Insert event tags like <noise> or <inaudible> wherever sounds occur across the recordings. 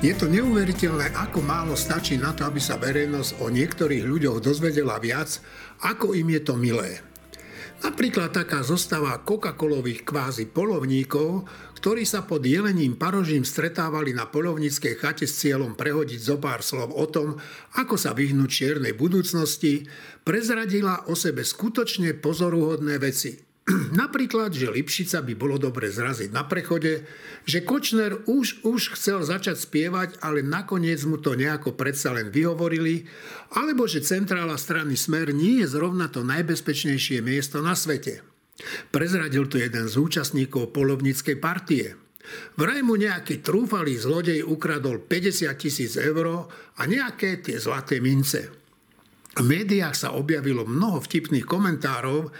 Je to neuveriteľné, ako málo stačí na to, aby sa verejnosť o niektorých ľuďoch dozvedela viac, ako im je to milé. Napríklad taká zostava Coca-Colových kvázi polovníkov, ktorí sa pod jelením parožím stretávali na polovníckej chate s cieľom prehodiť zo pár slov o tom, ako sa vyhnúť čiernej budúcnosti, prezradila o sebe skutočne pozoruhodné veci – <clears throat> Napríklad, že Lipšica by bolo dobre zraziť na prechode, že Kočner už, už chcel začať spievať, ale nakoniec mu to nejako predsa len vyhovorili, alebo že centrála strany Smer nie je zrovna to najbezpečnejšie miesto na svete. Prezradil to jeden z účastníkov polovníckej partie. Vraj mu nejaký trúfalý zlodej ukradol 50 tisíc eur a nejaké tie zlaté mince. V médiách sa objavilo mnoho vtipných komentárov,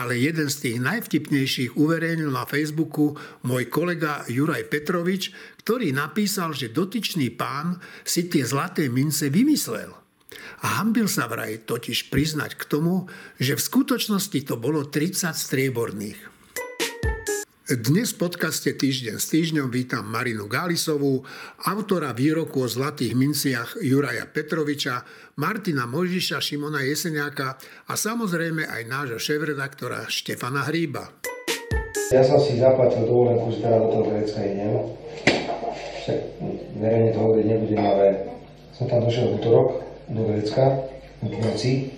ale jeden z tých najvtipnejších uverejnil na Facebooku môj kolega Juraj Petrovič, ktorý napísal, že dotyčný pán si tie zlaté mince vymyslel. A hambil sa vraj totiž priznať k tomu, že v skutočnosti to bolo 30 strieborných. Dnes v podcaste Týždeň s týždňom vítam Marinu Gálisovú, autora výroku o zlatých minciach Juraja Petroviča, Martina Mojžiša, Šimona Jeseniaka a samozrejme aj nášho šéf-redaktora Štefana Hríba. Ja som si zaplatil dovolenku, že teda do toho Grécka idem. Však verejne to hovoriť nebudem, ale som tam došiel v útorok do Grécka, v noci.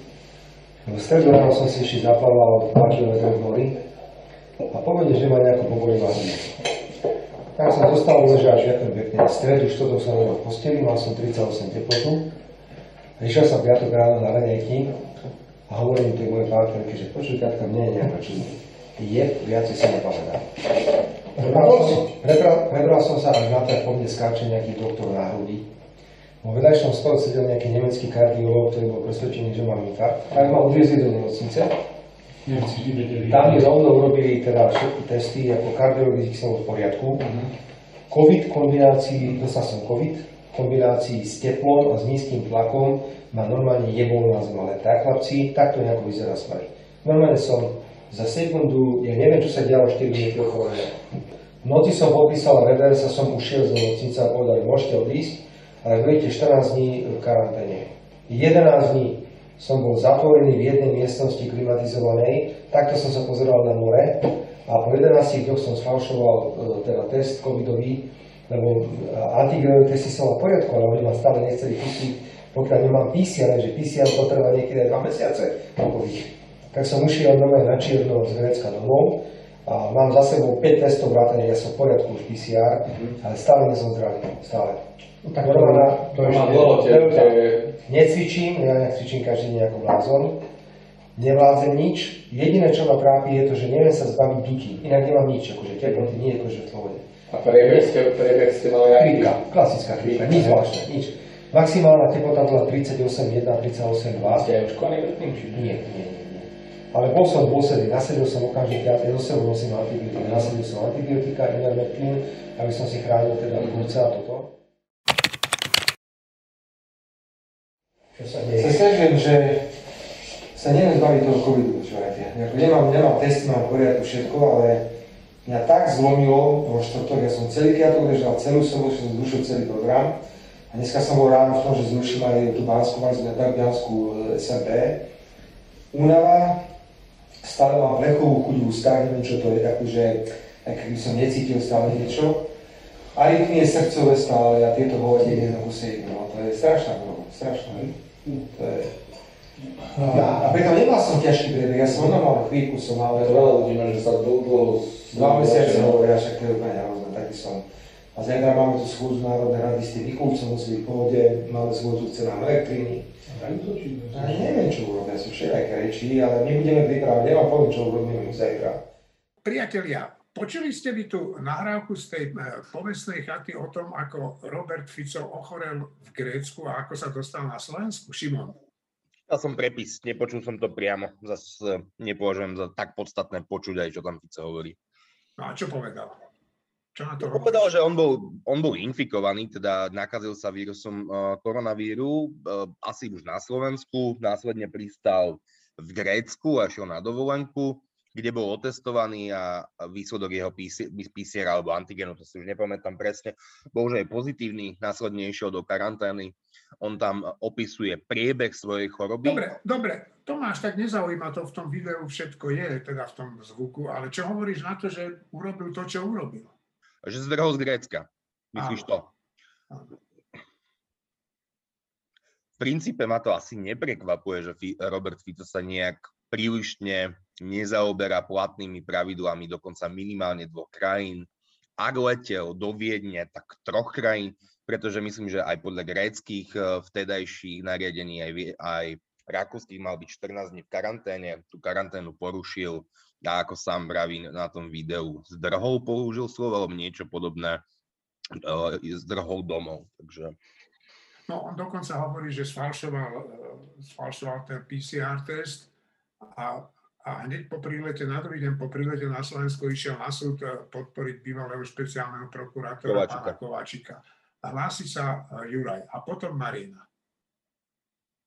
V stredu som si ešte zaplával 2 km v a povede, že ma nejako pobolí vážne. Tak som dostal že až ďakujem pekne. V stredu, štvrtok som ležal v posteli, mal som 38 teplotu. Išiel som piatok ráno na raňajky a hovorím tej mojej partnerke, že počuj, Katka, mne je nejaká čudná. Je, viacej sa nepamätám. Prebral, prebral som sa až na to, po mne skáče nejaký doktor na hrudi. Vo vedľajšom stole sedel nejaký nemecký kardiológ, ktorý bol presvedčený, že mám infarkt. Tak ma odviezli do nemocnice tam mi rovno urobili teda všetky testy, ako kardiologicky som v poriadku. Uh-huh. COVID kombinácii, dostal som COVID, kombinácii s teplom a s nízkym tlakom ma normálne jebol na zem, ale tak chlapci, takto nejako vyzerá smrť. Normálne som za sekundu, ja neviem, čo sa dialo 4 minúty okolo V noci som popísal reversa, som ušiel z nemocnice a povedali, môžete odísť, ale budete 14 dní v karanténe. 11 dní som bol zatvorený v jednej miestnosti klimatizovanej, takto som sa pozeral na more a po 11 dňoch som sfalšoval e, teda test covidový, lebo e, antigenové testy som mal poriadku, ale oni ma stále nechceli pustiť, pokiaľ nemám PCR, že PCR to trvá niekedy aj 2 mesiace, tak som ušiel nové na čierno z Grécka domov a mám za sebou 5 testov vrátane, ja som v poriadku už PCR, mm-hmm. ale stále nie som zdravý, stále. No, tak to, má, to, to ešte, dlho, te, te... Necvičím, ja necvičím každý deň ako blázon, nevládzem nič, jediné čo ma trápi je to, že neviem sa zbaviť duty, inak nemám nič, akože teploty nie akože v pohode. A priebeh ste, priebeh ste mali aj... Chrípka, klasická chrípka, nič zvláštne, nič. Maximálna teplota bola 38,1, 38,2. Ste očkovaní predtým, nie, nie. Ale bol som dôsledný, nasadil som okamžite, ja do sebou nosím antibiotika, nasadil som antibiotika, ivermectin, aby som si chránil teda plúca a toto. čo sa deje. Snažím, že sa neviem zbaviť toho covidu, viete. Nemám, nemám testy, mám poriadku všetko, ale mňa tak zlomilo vo štvrtok, ja som celý piatok ležal, celú sobotu som zrušil celý program a dneska som bol ráno v tom, že zruším aj tú Bánsku, mali sme Darbianskú e, SMP. Únava, stále mám plechovú chuť v ústach, neviem čo to je, akože, ak by som necítil stále niečo. Arytmie srdcové stále a tieto hovadie jednoducho sedí, no to je strašná choroba, strašná. To je... No, a preto nemal som ťažký priebeh, ja som normálne chvíľku som mal... Veľa ľudí má, že sa dlho... Dva mesiace hovoria, však to je úplne hrozné, taký som. A zajtra máme tu schôdzu Národnej rady s tým Mikulcom, musí byť v pohode, máme schôdzu k cenám elektriny. Ani neviem, čo urobia, sú všelijaké reči, ale my budeme pripravať, nemám poviem, čo urobíme zajtra. Priatelia, Počuli ste by tú nahrávku z tej eh, povestnej chaty o tom, ako Robert Fico ochorel v Grécku a ako sa dostal na Slovensku? Šimon? Ja som prepis, nepočul som to priamo. Zase nepovažujem za tak podstatné počuť aj, čo tam Fico hovorí. No a čo povedal? Čo na to hovorí? Povedal, že on bol, on bol infikovaný, teda nakazil sa vírusom uh, koronavíru, uh, asi už na Slovensku, následne pristal v Grécku a šiel na dovolenku kde bol otestovaný a výsledok jeho PCR alebo antigenu, to si už nepamätám presne, bol, že je pozitívny, následne išiel do karantény. On tam opisuje priebeh svojej choroby. Dobre, dobre, Tomáš, tak nezaujíma to v tom videu, všetko je teda v tom zvuku, ale čo hovoríš na to, že urobil to, čo urobil? Že zdrhol z Grécka. Myslíš to? V princípe ma to asi neprekvapuje, že Robert Fico sa nejak prílišne nezaoberá platnými pravidlami dokonca minimálne dvoch krajín. Ak letel do Viedne, tak troch krajín, pretože myslím, že aj podľa gréckých eh, vtedajších nariadení aj, aj rakúskych mal byť 14 dní v karanténe. Tú karanténu porušil a ako sám vraví na tom videu, zdrhol použil slovo alebo niečo podobné, eh, zdrhol domov. Takže No, on dokonca hovorí, že sfalšoval, eh, sfalšoval ten PCR test a, a hneď po prílete, na druhý deň po prílete na Slovensko išiel na súd eh, podporiť bývalého špeciálneho prokurátora Kováčika. pána Kováčika. Hlási sa Juraj a potom Marina.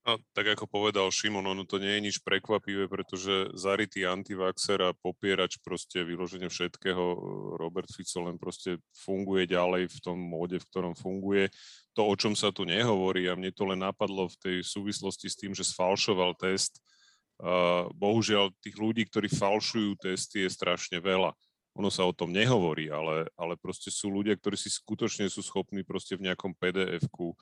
No, tak ako povedal Šimon, ono to nie je nič prekvapivé, pretože zarytý antivaxer a popierač proste vyloženie všetkého, eh, Robert Fico len proste funguje ďalej v tom móde, v ktorom funguje. To, o čom sa tu nehovorí, a mne to len napadlo v tej súvislosti s tým, že sfalšoval test, Uh, bohužiaľ, tých ľudí, ktorí falšujú testy, je strašne veľa. Ono sa o tom nehovorí, ale, ale proste sú ľudia, ktorí si skutočne sú schopní proste v nejakom uh,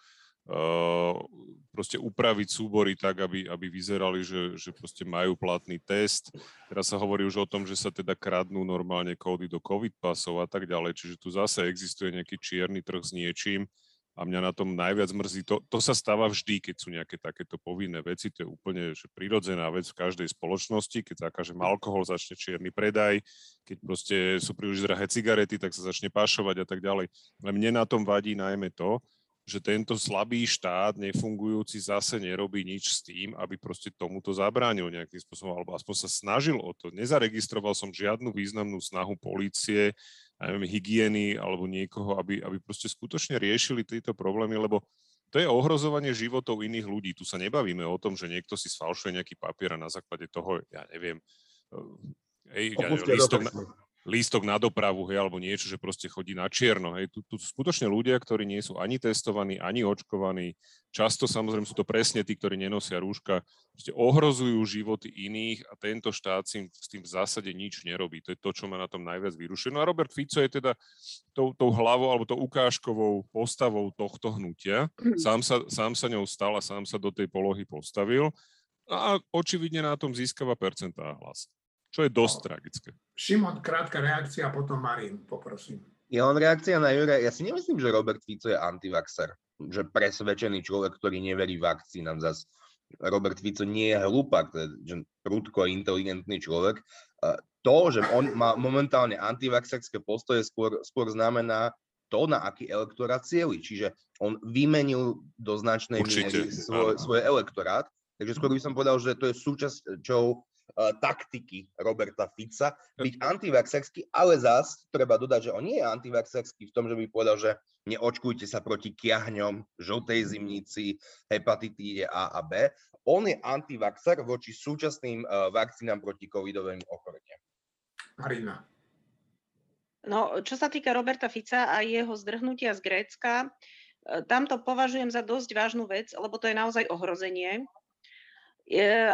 proste upraviť súbory tak, aby, aby vyzerali, že, že proste majú platný test. Teraz sa hovorí už o tom, že sa teda kradnú normálne kódy do COVID pasov a tak ďalej, čiže tu zase existuje nejaký čierny trh s niečím, a mňa na tom najviac mrzí, to, to sa stáva vždy, keď sú nejaké takéto povinné veci, to je úplne že prirodzená vec v každej spoločnosti, keď zakážem alkohol, začne čierny predaj, keď proste sú príliš drahé cigarety, tak sa začne pašovať a tak ďalej. Ale mne na tom vadí najmä to, že tento slabý štát, nefungujúci, zase nerobí nič s tým, aby proste tomuto zabránil nejakým spôsobom, alebo aspoň sa snažil o to. Nezaregistroval som žiadnu významnú snahu polície, neviem, hygieny alebo niekoho, aby, aby proste skutočne riešili tieto problémy, lebo to je ohrozovanie životov iných ľudí. Tu sa nebavíme o tom, že niekto si sfalšuje nejaký papier a na základe toho, ja neviem, hej, ja neviem lístok, na, lístok na dopravu, hej, alebo niečo, že proste chodí na čierno. Hej. Tu, tu sú skutočne ľudia, ktorí nie sú ani testovaní, ani očkovaní. Často samozrejme sú to presne tí, ktorí nenosia rúška, proste ohrozujú životy iných a tento štát si s tým v zásade nič nerobí. To je to, čo ma na tom najviac vyrušuje. No a Robert Fico je teda tou, tou hlavou alebo tou ukážkovou postavou tohto hnutia. Sám sa, sám sa ňou stal a sám sa do tej polohy postavil a očividne na tom získava percentá hlas čo je dosť no. tragické. Šimon, krátka reakcia, potom Marín, poprosím. Ja len reakcia na Jure. Ja si nemyslím, že Robert Fico je antivaxer. Že presvedčený človek, ktorý neverí vakcínam. Zas Robert Fico nie je je že prudko inteligentný človek. To, že on má momentálne antivaxerské postoje, skôr, skôr znamená to, na aký elektorát cieli. Čiže on vymenil do značnej miery svoj, svoj elektorát. Takže skôr by som povedal, že to je súčasťou taktiky Roberta Fica byť antivaxerský, ale zás treba dodať, že on nie je antivaxerský v tom, že by povedal, že neočkujte sa proti kiahňom, žltej zimnici, hepatitíde A a B. On je antivaxer voči súčasným uh, vakcínám proti covidovým ochoreniam. Marina. No, čo sa týka Roberta Fica a jeho zdrhnutia z Grécka, e, tam to považujem za dosť vážnu vec, lebo to je naozaj ohrozenie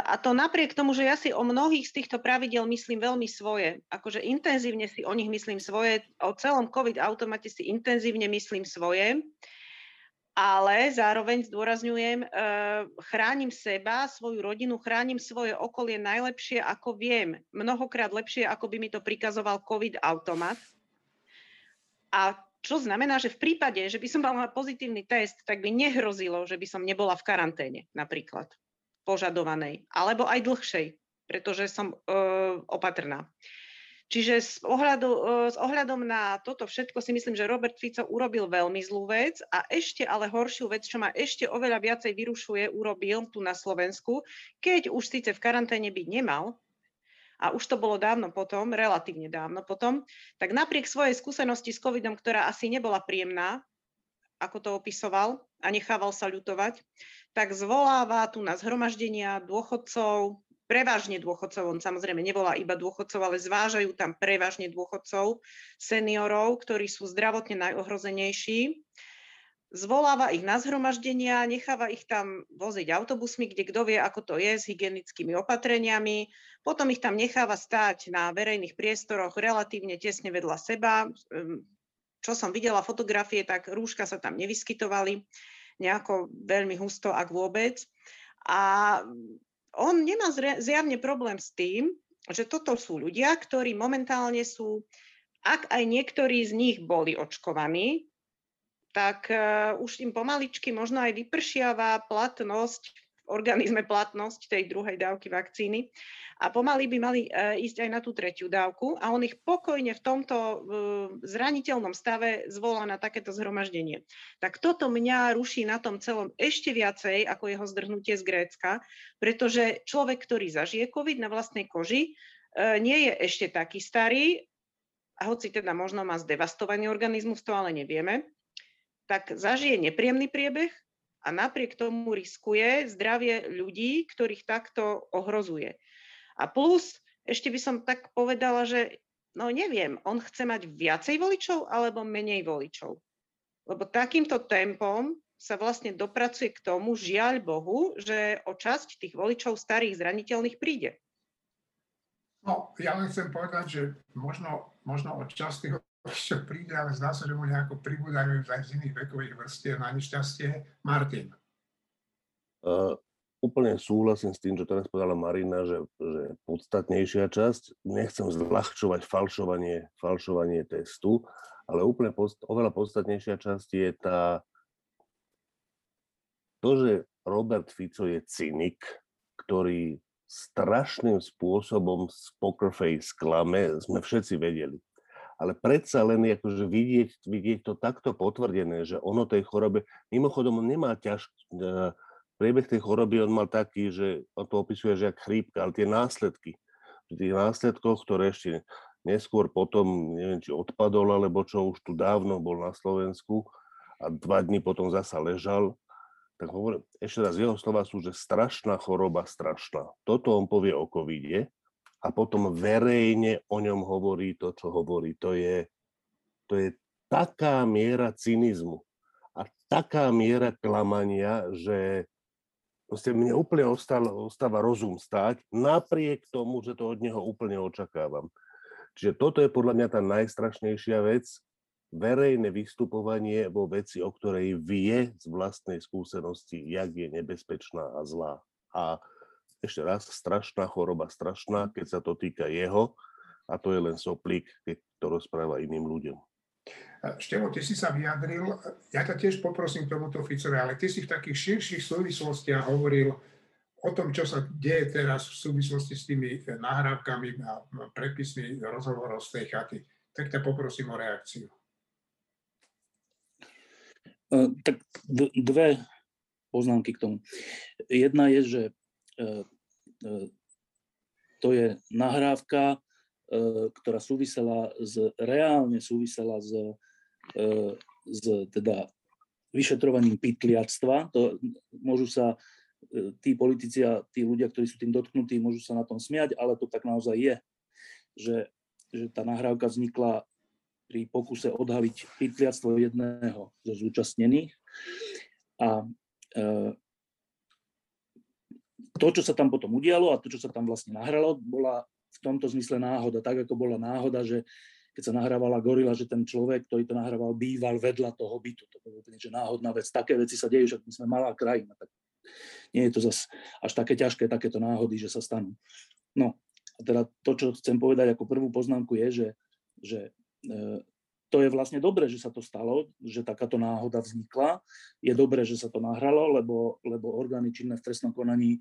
a to napriek tomu, že ja si o mnohých z týchto pravidel myslím veľmi svoje, akože intenzívne si o nich myslím svoje, o celom COVID automate si intenzívne myslím svoje, ale zároveň zdôrazňujem, eh, chránim seba, svoju rodinu, chránim svoje okolie najlepšie, ako viem. Mnohokrát lepšie, ako by mi to prikazoval COVID automat. A čo znamená, že v prípade, že by som mala pozitívny test, tak by nehrozilo, že by som nebola v karanténe napríklad požadovanej, alebo aj dlhšej, pretože som e, opatrná. Čiže s, ohľadu, e, s ohľadom na toto všetko si myslím, že Robert Fico urobil veľmi zlú vec a ešte ale horšiu vec, čo ma ešte oveľa viacej vyrušuje, urobil tu na Slovensku, keď už síce v karanténe byť nemal, a už to bolo dávno potom, relatívne dávno potom, tak napriek svojej skúsenosti s covidom, ktorá asi nebola príjemná, ako to opisoval a nechával sa ľutovať, tak zvoláva tu na zhromaždenia dôchodcov, prevažne dôchodcov, on samozrejme nevolá iba dôchodcov, ale zvážajú tam prevažne dôchodcov, seniorov, ktorí sú zdravotne najohrozenejší. Zvoláva ich na zhromaždenia, necháva ich tam voziť autobusmi, kde kto vie, ako to je, s hygienickými opatreniami. Potom ich tam necháva stáť na verejných priestoroch relatívne tesne vedľa seba. Čo som videla fotografie, tak rúška sa tam nevyskytovali nejako veľmi husto, ak vôbec. A on nemá zjavne problém s tým, že toto sú ľudia, ktorí momentálne sú, ak aj niektorí z nich boli očkovaní, tak uh, už im pomaličky možno aj vypršiava platnosť, organizme platnosť tej druhej dávky vakcíny a pomaly by mali uh, ísť aj na tú tretiu dávku a on ich pokojne v tomto zraniteľnom stave zvolá na takéto zhromaždenie. Tak toto mňa ruší na tom celom ešte viacej ako jeho zdrhnutie z Grécka, pretože človek, ktorý zažije COVID na vlastnej koži, nie je ešte taký starý, a hoci teda možno má zdevastovaný organizmus, to ale nevieme, tak zažije nepríjemný priebeh a napriek tomu riskuje zdravie ľudí, ktorých takto ohrozuje. A plus, ešte by som tak povedala, že no neviem, on chce mať viacej voličov alebo menej voličov. Lebo takýmto tempom sa vlastne dopracuje k tomu, žiaľ Bohu, že o časť tých voličov starých zraniteľných príde. No, ja len chcem povedať, že možno, možno o časť tých príde, ale zdá sa, že mu nejako pribúdajú aj z iných vekových vrstiev na nešťastie. Martin. Uh, úplne súhlasím s tým, čo teraz povedala Marina, že, že podstatnejšia časť, nechcem zľahčovať falšovanie, falšovanie testu, ale úplne post, oveľa podstatnejšia časť je tá, to, že Robert Fico je cynik, ktorý strašným spôsobom z poker face klame, sme všetci vedeli ale predsa len akože vidieť, vidieť to takto potvrdené, že ono tej chorobe, mimochodom on nemá ťažký, e, priebeh tej choroby on mal taký, že on to opisuje, že jak chrípka, ale tie následky, v tých následkoch, ktoré ešte neskôr potom, neviem, či odpadol, alebo čo už tu dávno bol na Slovensku a dva dní potom zasa ležal, tak hovorím, ešte raz, jeho slova sú, že strašná choroba, strašná. Toto on povie o covide, a potom verejne o ňom hovorí to, čo hovorí. To je, to je taká miera cynizmu a taká miera klamania, že proste mne úplne ostal, ostáva rozum stáť, napriek tomu, že to od neho úplne očakávam. Čiže toto je podľa mňa tá najstrašnejšia vec, verejné vystupovanie vo veci, o ktorej vie z vlastnej skúsenosti, jak je nebezpečná a zlá. A ešte raz, strašná choroba, strašná, keď sa to týka jeho a to je len soplík, keď to rozpráva iným ľuďom. Števo, ty si sa vyjadril, ja ťa tiež poprosím k tomuto Ficovi, ale ty si v takých širších súvislostiach hovoril o tom, čo sa deje teraz v súvislosti s tými nahrávkami a prepismi rozhovorov z tej chaty. Tak ťa poprosím o reakciu. Tak dve poznámky k tomu. Jedna je, že E, e, to je nahrávka, e, ktorá súvisela z, reálne súvisela s, s teda vyšetrovaním pytliactva. To môžu sa tí politici a tí ľudia, ktorí sú tým dotknutí, môžu sa na tom smiať, ale to tak naozaj je, že, že tá nahrávka vznikla pri pokuse odhaliť pytliactvo jedného zo zúčastnených. A to, čo sa tam potom udialo a to, čo sa tam vlastne nahralo, bola v tomto zmysle náhoda. Tak ako bola náhoda, že keď sa nahrávala gorila, že ten človek, ktorý to nahrával, býval vedľa toho bytu. To bolo úplne že náhodná vec. Také veci sa dejú, že my sme malá krajina. Tak nie je to zase až také ťažké, takéto náhody, že sa stanú. No, a teda to, čo chcem povedať ako prvú poznámku je, že, že e, to je vlastne dobré, že sa to stalo, že takáto náhoda vznikla. Je dobré, že sa to nahralo, lebo, lebo orgány činné v trestnom konaní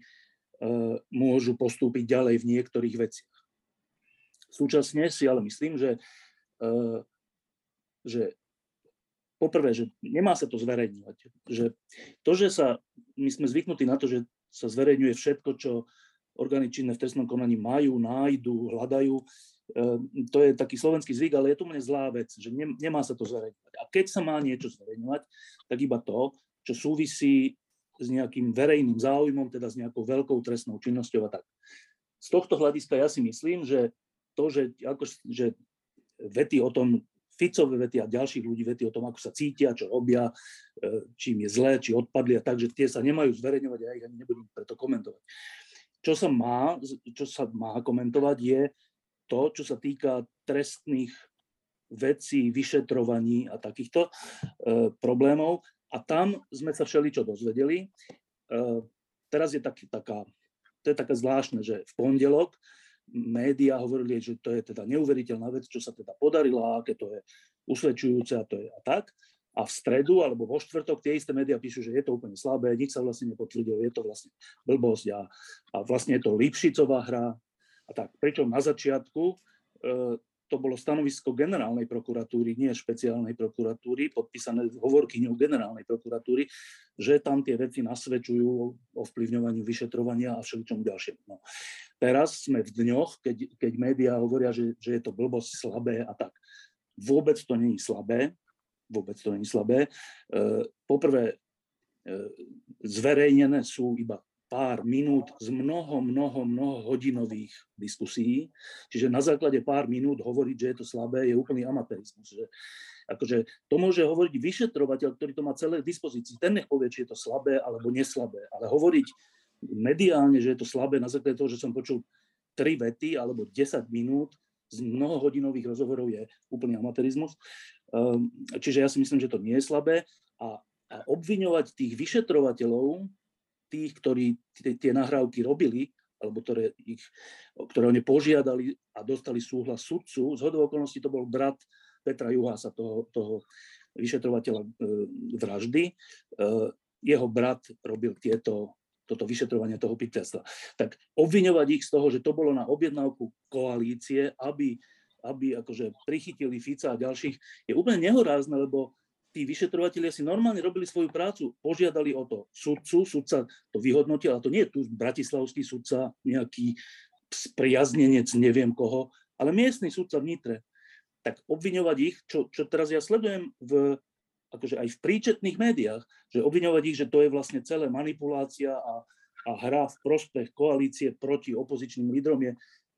môžu postúpiť ďalej v niektorých veciach. Súčasne si ale myslím, že, e, že poprvé, že nemá sa to zverejňovať. Že to, že sa, my sme zvyknutí na to, že sa zverejňuje všetko, čo orgány činné v trestnom konaní majú, nájdu, hľadajú, e, to je taký slovenský zvyk, ale je to mne zlá vec, že nemá sa to zverejňovať. A keď sa má niečo zverejňovať, tak iba to, čo súvisí s nejakým verejným záujmom, teda s nejakou veľkou trestnou činnosťou a tak. z tohto hľadiska ja si myslím, že to, že, ako, že vety o tom, Ficové vety a ďalších ľudí vety o tom, ako sa cítia, čo robia, e, čím je zlé, či odpadli a tak, že tie sa nemajú zverejňovať a ja ich ani nebudem preto komentovať. Čo sa má, čo sa má komentovať je to, čo sa týka trestných vecí, vyšetrovaní a takýchto e, problémov. A tam sme sa všeličo dozvedeli. E, teraz je taký, taká, to je také zvláštne, že v pondelok médiá hovorili, že to je teda neuveriteľná vec, čo sa teda podarilo, aké to je usvedčujúce a to je a tak. A v stredu alebo vo štvrtok tie isté médiá píšu, že je to úplne slabé, nič sa vlastne nepotvrdilo, je to vlastne blbosť a, a vlastne je to Lipšicová hra a tak. Pričom na začiatku e, to bolo stanovisko generálnej prokuratúry, nie špeciálnej prokuratúry, podpísané hovorkyňou generálnej prokuratúry, že tam tie veci nasvedčujú o vplyvňovaniu vyšetrovania a všeličom ďalšiemu. No. Teraz sme v dňoch, keď, keď médiá hovoria, že, že je to blbosť slabé a tak. Vôbec to je slabé. Vôbec to je slabé. E, poprvé, e, zverejnené sú iba pár minút z mnoho, mnoho, mnoho hodinových diskusí. Čiže na základe pár minút hovoriť, že je to slabé, je úplný amatérizmus. Že, akože to môže hovoriť vyšetrovateľ, ktorý to má celé k dispozícii. Ten nech povie, či je to slabé alebo neslabé. Ale hovoriť mediálne, že je to slabé na základe toho, že som počul tri vety alebo 10 minút z mnohohodinových rozhovorov je úplný amatérizmus. Ehm, čiže ja si myslím, že to nie je slabé. A, a obviňovať tých vyšetrovateľov, tých, ktorí tie nahrávky robili, alebo ktoré, ich, ktoré oni požiadali a dostali súhlas sudcu. Z hodou okolností to bol brat Petra Juhása, toho, toho vyšetrovateľa e, vraždy. E, jeho brat robil tieto, toto vyšetrovanie toho pitterstva. Tak obviňovať ich z toho, že to bolo na objednávku koalície, aby, aby akože prichytili Fica a ďalších, je úplne nehorázne, lebo tí vyšetrovateľia si normálne robili svoju prácu, požiadali o to sudcu, sudca to vyhodnotil, ale to nie je tu bratislavský sudca, nejaký spriaznenec, neviem koho, ale miestny sudca v Nitre. Tak obviňovať ich, čo, čo teraz ja sledujem v, akože aj v príčetných médiách, že obviňovať ich, že to je vlastne celé manipulácia a, a hra v prospech koalície proti opozičným lídrom je,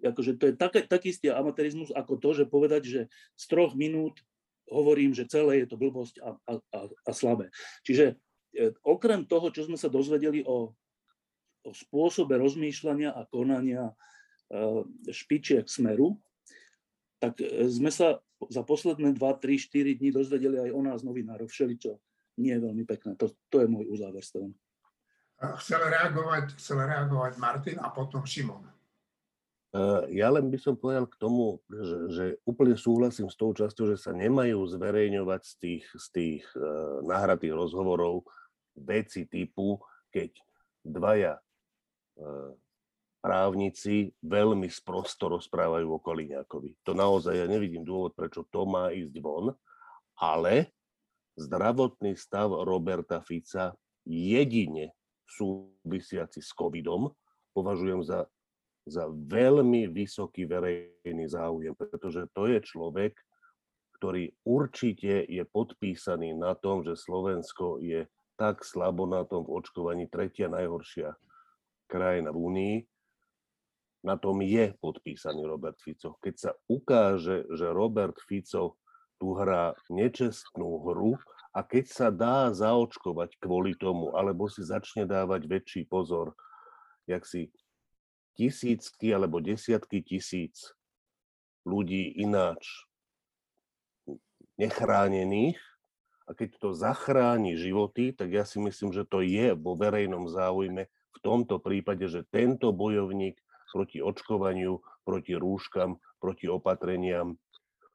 akože to je tak, taký istý amatérizmus ako to, že povedať, že z troch minút hovorím, že celé je to blbosť a, a, a, a slabé. Čiže e, okrem toho, čo sme sa dozvedeli o, o spôsobe rozmýšľania a konania e, špičiek smeru, tak e, sme sa za posledné 2, 3, 4 dní dozvedeli aj o nás novinárov všeličo nie je veľmi pekné. To, to je môj uzáver z toho. Chcel reagovať, chcel reagovať Martin a potom Šimon. Eh, ja len by som povedal k tomu, že, že úplne súhlasím s tou časťou, že sa nemajú zverejňovať z tých, z tých uh, nahratých rozhovorov veci typu, keď dvaja uh, právnici veľmi sprosto rozprávajú o Koliňákovi. To naozaj ja nevidím dôvod, prečo to má ísť von, ale zdravotný stav Roberta Fica jedine súvisiaci s covidom považujem za za veľmi vysoký verejný záujem, pretože to je človek, ktorý určite je podpísaný na tom, že Slovensko je tak slabo na tom v očkovaní, tretia najhoršia krajina v Únii. Na tom je podpísaný Robert Fico. Keď sa ukáže, že Robert Fico tu hrá nečestnú hru a keď sa dá zaočkovať kvôli tomu, alebo si začne dávať väčší pozor, jak si tisícky alebo desiatky tisíc ľudí ináč nechránených a keď to zachráni životy, tak ja si myslím, že to je vo verejnom záujme v tomto prípade, že tento bojovník proti očkovaniu, proti rúškam, proti opatreniam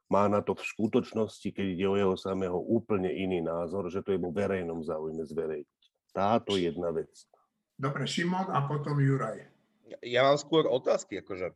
má na to v skutočnosti, keď ide o jeho samého úplne iný názor, že to je vo verejnom záujme zverejniť. Táto jedna vec. Dobre, Šimon a potom Juraj ja mám skôr otázky, akože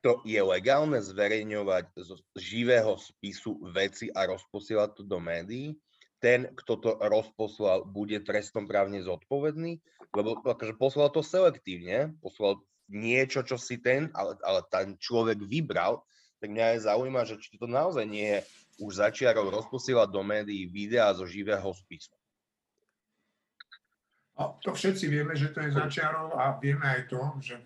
to je legálne zverejňovať z živého spisu veci a rozposielať to do médií? Ten, kto to rozposlal, bude trestom právne zodpovedný? Lebo akože poslal to selektívne, poslal niečo, čo si ten, ale, ale ten človek vybral, tak mňa je zaujíma, že či to naozaj nie je už začiarov rozposielať do médií videá zo živého spisu. A to všetci vieme, že to je začiarov a vieme aj to, že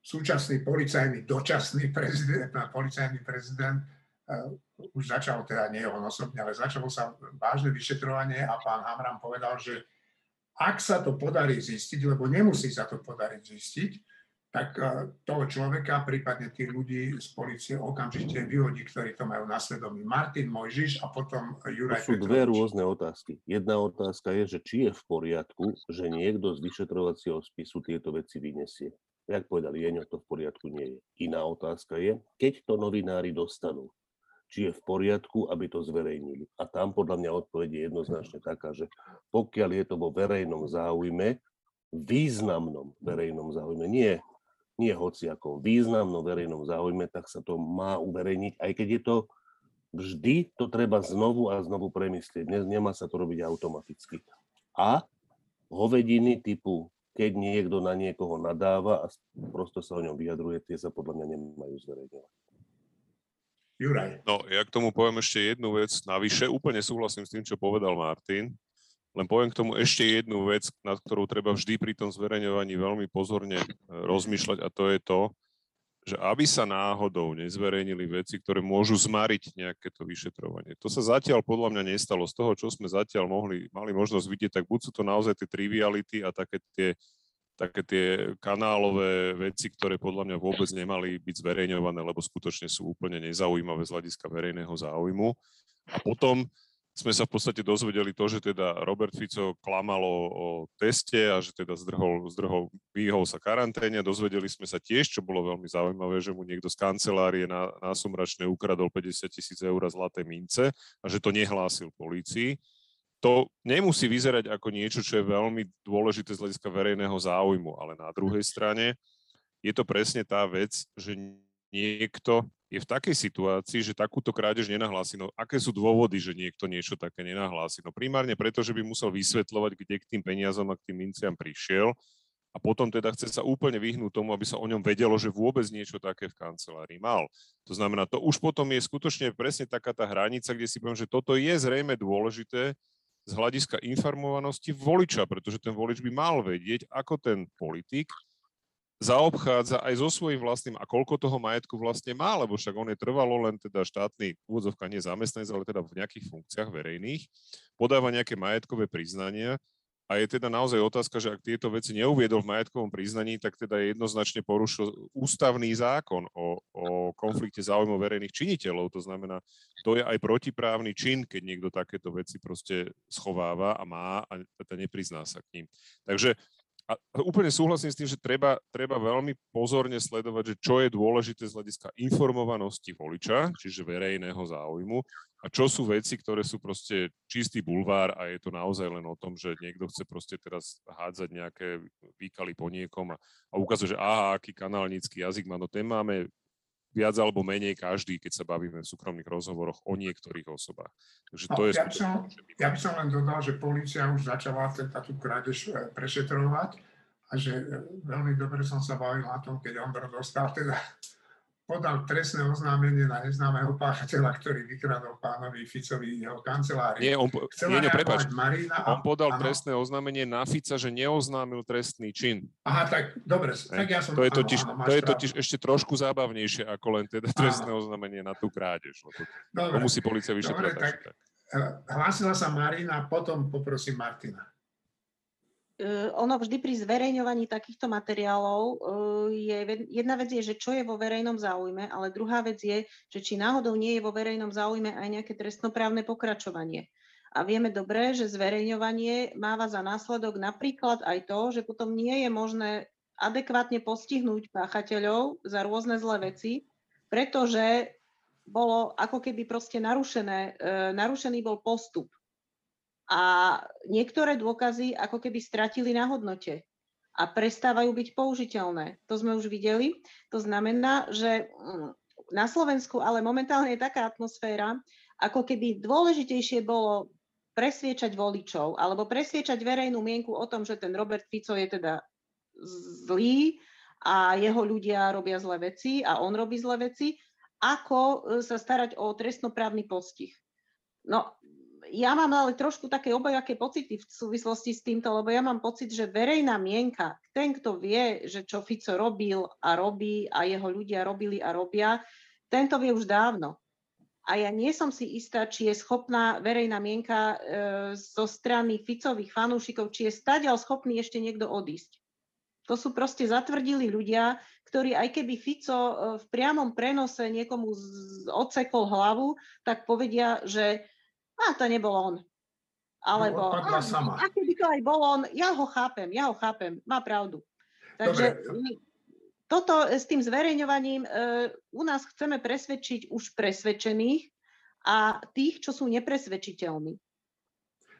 súčasný policajný, dočasný prezident, policajný prezident uh, už začal, teda nie on osobne, ale začalo sa vážne vyšetrovanie a pán Hamran povedal, že ak sa to podarí zistiť, lebo nemusí sa to podariť zistiť, tak uh, toho človeka, prípadne tých ľudí z policie okamžite vyhodí, ktorí to majú na svedomí. Martin Mojžiš a potom Juraj To sú dve rôzne otázky. Jedna otázka je, že či je v poriadku, že niekto z vyšetrovacieho spisu tieto veci vyniesie jak povedal Jeňo, to v poriadku nie je. Iná otázka je, keď to novinári dostanú, či je v poriadku, aby to zverejnili. A tam podľa mňa odpoveď je jednoznačne taká, že pokiaľ je to vo verejnom záujme, významnom verejnom záujme, nie, nie hociakom, významnom verejnom záujme, tak sa to má uverejniť, aj keď je to vždy, to treba znovu a znovu premyslieť. Dnes nemá sa to robiť automaticky. A hovediny typu keď niekto na niekoho nadáva a prosto sa o ňom vyjadruje, tie sa podľa mňa nemajú zverejňovať. Juraj. No, ja k tomu poviem ešte jednu vec navyše. Úplne súhlasím s tým, čo povedal Martin. Len poviem k tomu ešte jednu vec, nad ktorou treba vždy pri tom zverejňovaní veľmi pozorne e, rozmýšľať a to je to, že aby sa náhodou nezverejnili veci, ktoré môžu zmariť nejaké to vyšetrovanie. To sa zatiaľ podľa mňa nestalo. Z toho, čo sme zatiaľ mohli, mali možnosť vidieť, tak buď sú to naozaj tie triviality a také tie, také tie kanálové veci, ktoré podľa mňa vôbec nemali byť zverejňované, lebo skutočne sú úplne nezaujímavé z hľadiska verejného záujmu. A potom sme sa v podstate dozvedeli to, že teda Robert Fico klamal o, teste a že teda zdrhol, zdrhol, vyhol sa karanténe. Dozvedeli sme sa tiež, čo bolo veľmi zaujímavé, že mu niekto z kancelárie na, na Sumračne ukradol 50 tisíc eur zlaté mince a že to nehlásil polícii. To nemusí vyzerať ako niečo, čo je veľmi dôležité z hľadiska verejného záujmu, ale na druhej strane je to presne tá vec, že niekto je v takej situácii, že takúto krádež nenahlási. No aké sú dôvody, že niekto niečo také nenahlási? No primárne preto, že by musel vysvetľovať, kde k tým peniazom a k tým minciam prišiel a potom teda chce sa úplne vyhnúť tomu, aby sa o ňom vedelo, že vôbec niečo také v kancelárii mal. To znamená, to už potom je skutočne presne taká tá hranica, kde si poviem, že toto je zrejme dôležité z hľadiska informovanosti voliča, pretože ten volič by mal vedieť, ako ten politik zaobchádza aj so svojím vlastným a koľko toho majetku vlastne má, lebo však on je trvalo len teda štátny úvodzovka nie zamestnanec, ale teda v nejakých funkciách verejných, podáva nejaké majetkové priznania a je teda naozaj otázka, že ak tieto veci neuviedol v majetkovom priznaní, tak teda jednoznačne porušil ústavný zákon o, o konflikte záujmov verejných činiteľov. To znamená, to je aj protiprávny čin, keď niekto takéto veci proste schováva a má a teda neprizná sa k ním. Takže a úplne súhlasím s tým, že treba, treba veľmi pozorne sledovať, že čo je dôležité z hľadiska informovanosti voliča, čiže verejného záujmu, a čo sú veci, ktoré sú proste čistý bulvár a je to naozaj len o tom, že niekto chce proste teraz hádzať nejaké výkaly po niekom a, a ukazuje, že aha, aký kanálnický jazyk má, no ten máme viac alebo menej každý, keď sa bavíme v súkromných rozhovoroch o niektorých osobách. Takže to no, je ja, by som, ja by som len dodal, že policia už začala tú krádež e, prešetrovať a že e, veľmi dobre som sa bavil na tom, keď Ondro dostal teda podal trestné oznámenie na neznámeho páchateľa, ktorý vykradol pánovi Ficovi jeho kancelárii. Nie, on, nie, nie, prepáč, Marina on podal áno. trestné oznámenie na Fica, že neoznámil trestný čin. Aha, tak dobre, tak ja som... To je totiž, áno, to je totiž ešte trošku zábavnejšie, ako len teda trestné áno. oznámenie na tú krádež. Dobre, to musí policia vyšetrovať. Dobre, tak, tak. Hlásila sa Marina, potom poprosím Martina. Ono vždy pri zverejňovaní takýchto materiálov je, jedna vec je, že čo je vo verejnom záujme, ale druhá vec je, že či náhodou nie je vo verejnom záujme aj nejaké trestnoprávne pokračovanie. A vieme dobre, že zverejňovanie máva za následok napríklad aj to, že potom nie je možné adekvátne postihnúť páchateľov za rôzne zlé veci, pretože bolo ako keby proste narušené, e, narušený bol postup a niektoré dôkazy ako keby stratili na hodnote a prestávajú byť použiteľné. To sme už videli. To znamená, že mm, na Slovensku ale momentálne je taká atmosféra, ako keby dôležitejšie bolo presviečať voličov alebo presviečať verejnú mienku o tom, že ten Robert Fico je teda zlý a jeho ľudia robia zlé veci a on robí zlé veci, ako e, sa starať o trestnoprávny postih. No, ja mám ale trošku také obojaké pocity v súvislosti s týmto, lebo ja mám pocit, že verejná mienka ten, kto vie, že čo Fico robil a robí a jeho ľudia robili a robia, ten to vie už dávno. A ja nie som si istá, či je schopná verejná mienka e, zo strany Ficových fanúšikov, či je stadiaľ schopný ešte niekto odísť. To sú proste zatvrdili ľudia, ktorí aj keby Fico e, v priamom prenose niekomu odsekol hlavu, tak povedia, že a to nebol on. Alebo, no, a, sama. a keby to aj bol on, ja ho chápem, ja ho chápem, má pravdu. Takže Dobre. toto s tým zverejňovaním e, u nás chceme presvedčiť už presvedčených a tých, čo sú nepresvedčiteľní.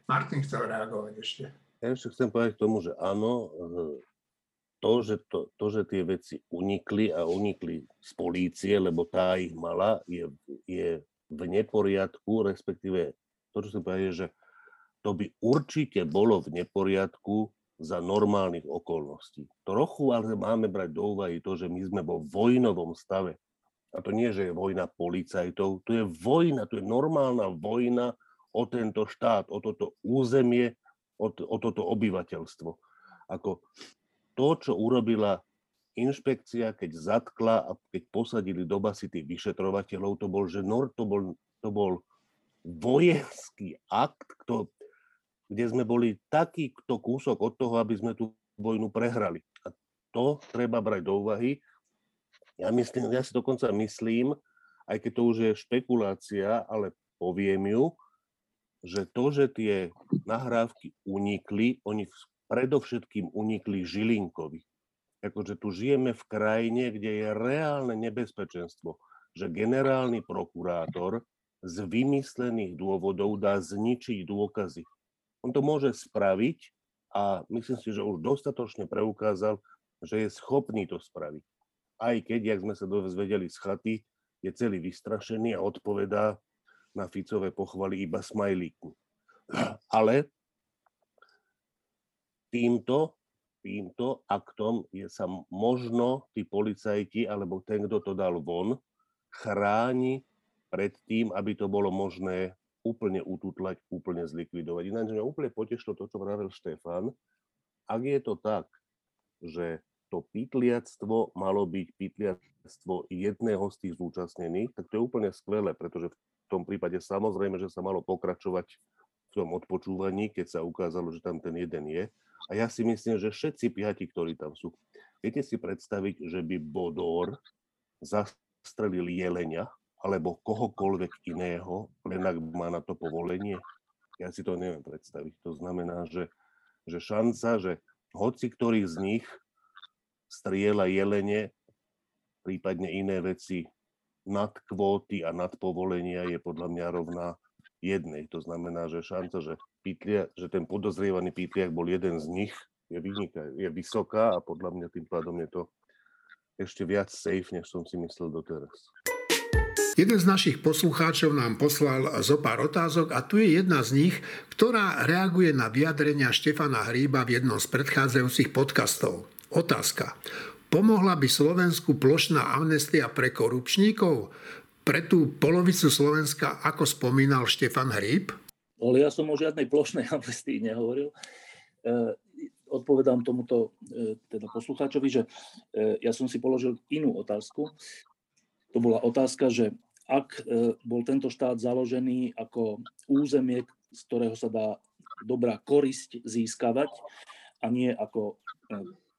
Martin chcel reagovať ešte. Ja ešte chcem povedať k tomu, že áno, to, že, to, to, že tie veci unikli a unikli z polície, lebo tá ich mala, je, je v neporiadku, respektíve to, čo som povedal, že to by určite bolo v neporiadku za normálnych okolností. Trochu ale máme brať do úvahy to, že my sme vo vojnovom stave. A to nie, že je vojna policajtov, to je vojna, to je normálna vojna o tento štát, o toto územie, o, o toto obyvateľstvo. Ako to, čo urobila inšpekcia, keď zatkla a keď posadili do basy tých vyšetrovateľov, to bol, že nor, to bol, to bol vojenský akt, kto, kde sme boli takýto kúsok od toho, aby sme tú vojnu prehrali. A to treba brať do úvahy. Ja, myslím, ja si dokonca myslím, aj keď to už je špekulácia, ale poviem ju, že to, že tie nahrávky unikli, oni predovšetkým unikli Žilinkovi. Akože tu žijeme v krajine, kde je reálne nebezpečenstvo, že generálny prokurátor z vymyslených dôvodov dá zničiť dôkazy. On to môže spraviť a myslím si, že už dostatočne preukázal, že je schopný to spraviť. Aj keď, jak sme sa dozvedeli z chaty, je celý vystrašený a odpovedá na Ficové pochvaly iba smajlíku. Ale týmto, týmto aktom je sa možno tí policajti alebo ten, kto to dal von, chráni pred tým, aby to bolo možné úplne ututlať, úplne zlikvidovať. Ináč mňa úplne potešilo to, čo vravel Štefan. Ak je to tak, že to pytliactvo malo byť pytliactvo jedného z tých zúčastnených, tak to je úplne skvelé, pretože v tom prípade samozrejme, že sa malo pokračovať v tom odpočúvaní, keď sa ukázalo, že tam ten jeden je. A ja si myslím, že všetci piati, ktorí tam sú, viete si predstaviť, že by Bodor zastrelil jelenia alebo kohokoľvek iného, len ak má na to povolenie? Ja si to neviem predstaviť. To znamená, že, že šanca, že hoci ktorý z nich striela jelene, prípadne iné veci nad kvóty a nad povolenia je podľa mňa rovná jednej. To znamená, že šanca, že pýtlia, že ten podozrievaný pýtliak bol jeden z nich, je, vynika, je vysoká a podľa mňa tým pádom je to ešte viac safe, než som si myslel doteraz. Jeden z našich poslucháčov nám poslal zo pár otázok a tu je jedna z nich, ktorá reaguje na vyjadrenia Štefana Hríba v jednom z predchádzajúcich podcastov. Otázka. Pomohla by Slovensku plošná amnestia pre korupčníkov? Pre tú polovicu Slovenska, ako spomínal Štefan Hríb? Ale ja som o žiadnej plošnej <laughs> amnestii nehovoril. E, odpovedám tomuto e, teda poslucháčovi, že e, ja som si položil inú otázku. To bola otázka, že ak bol tento štát založený ako územie, z ktorého sa dá dobrá korisť získavať a nie ako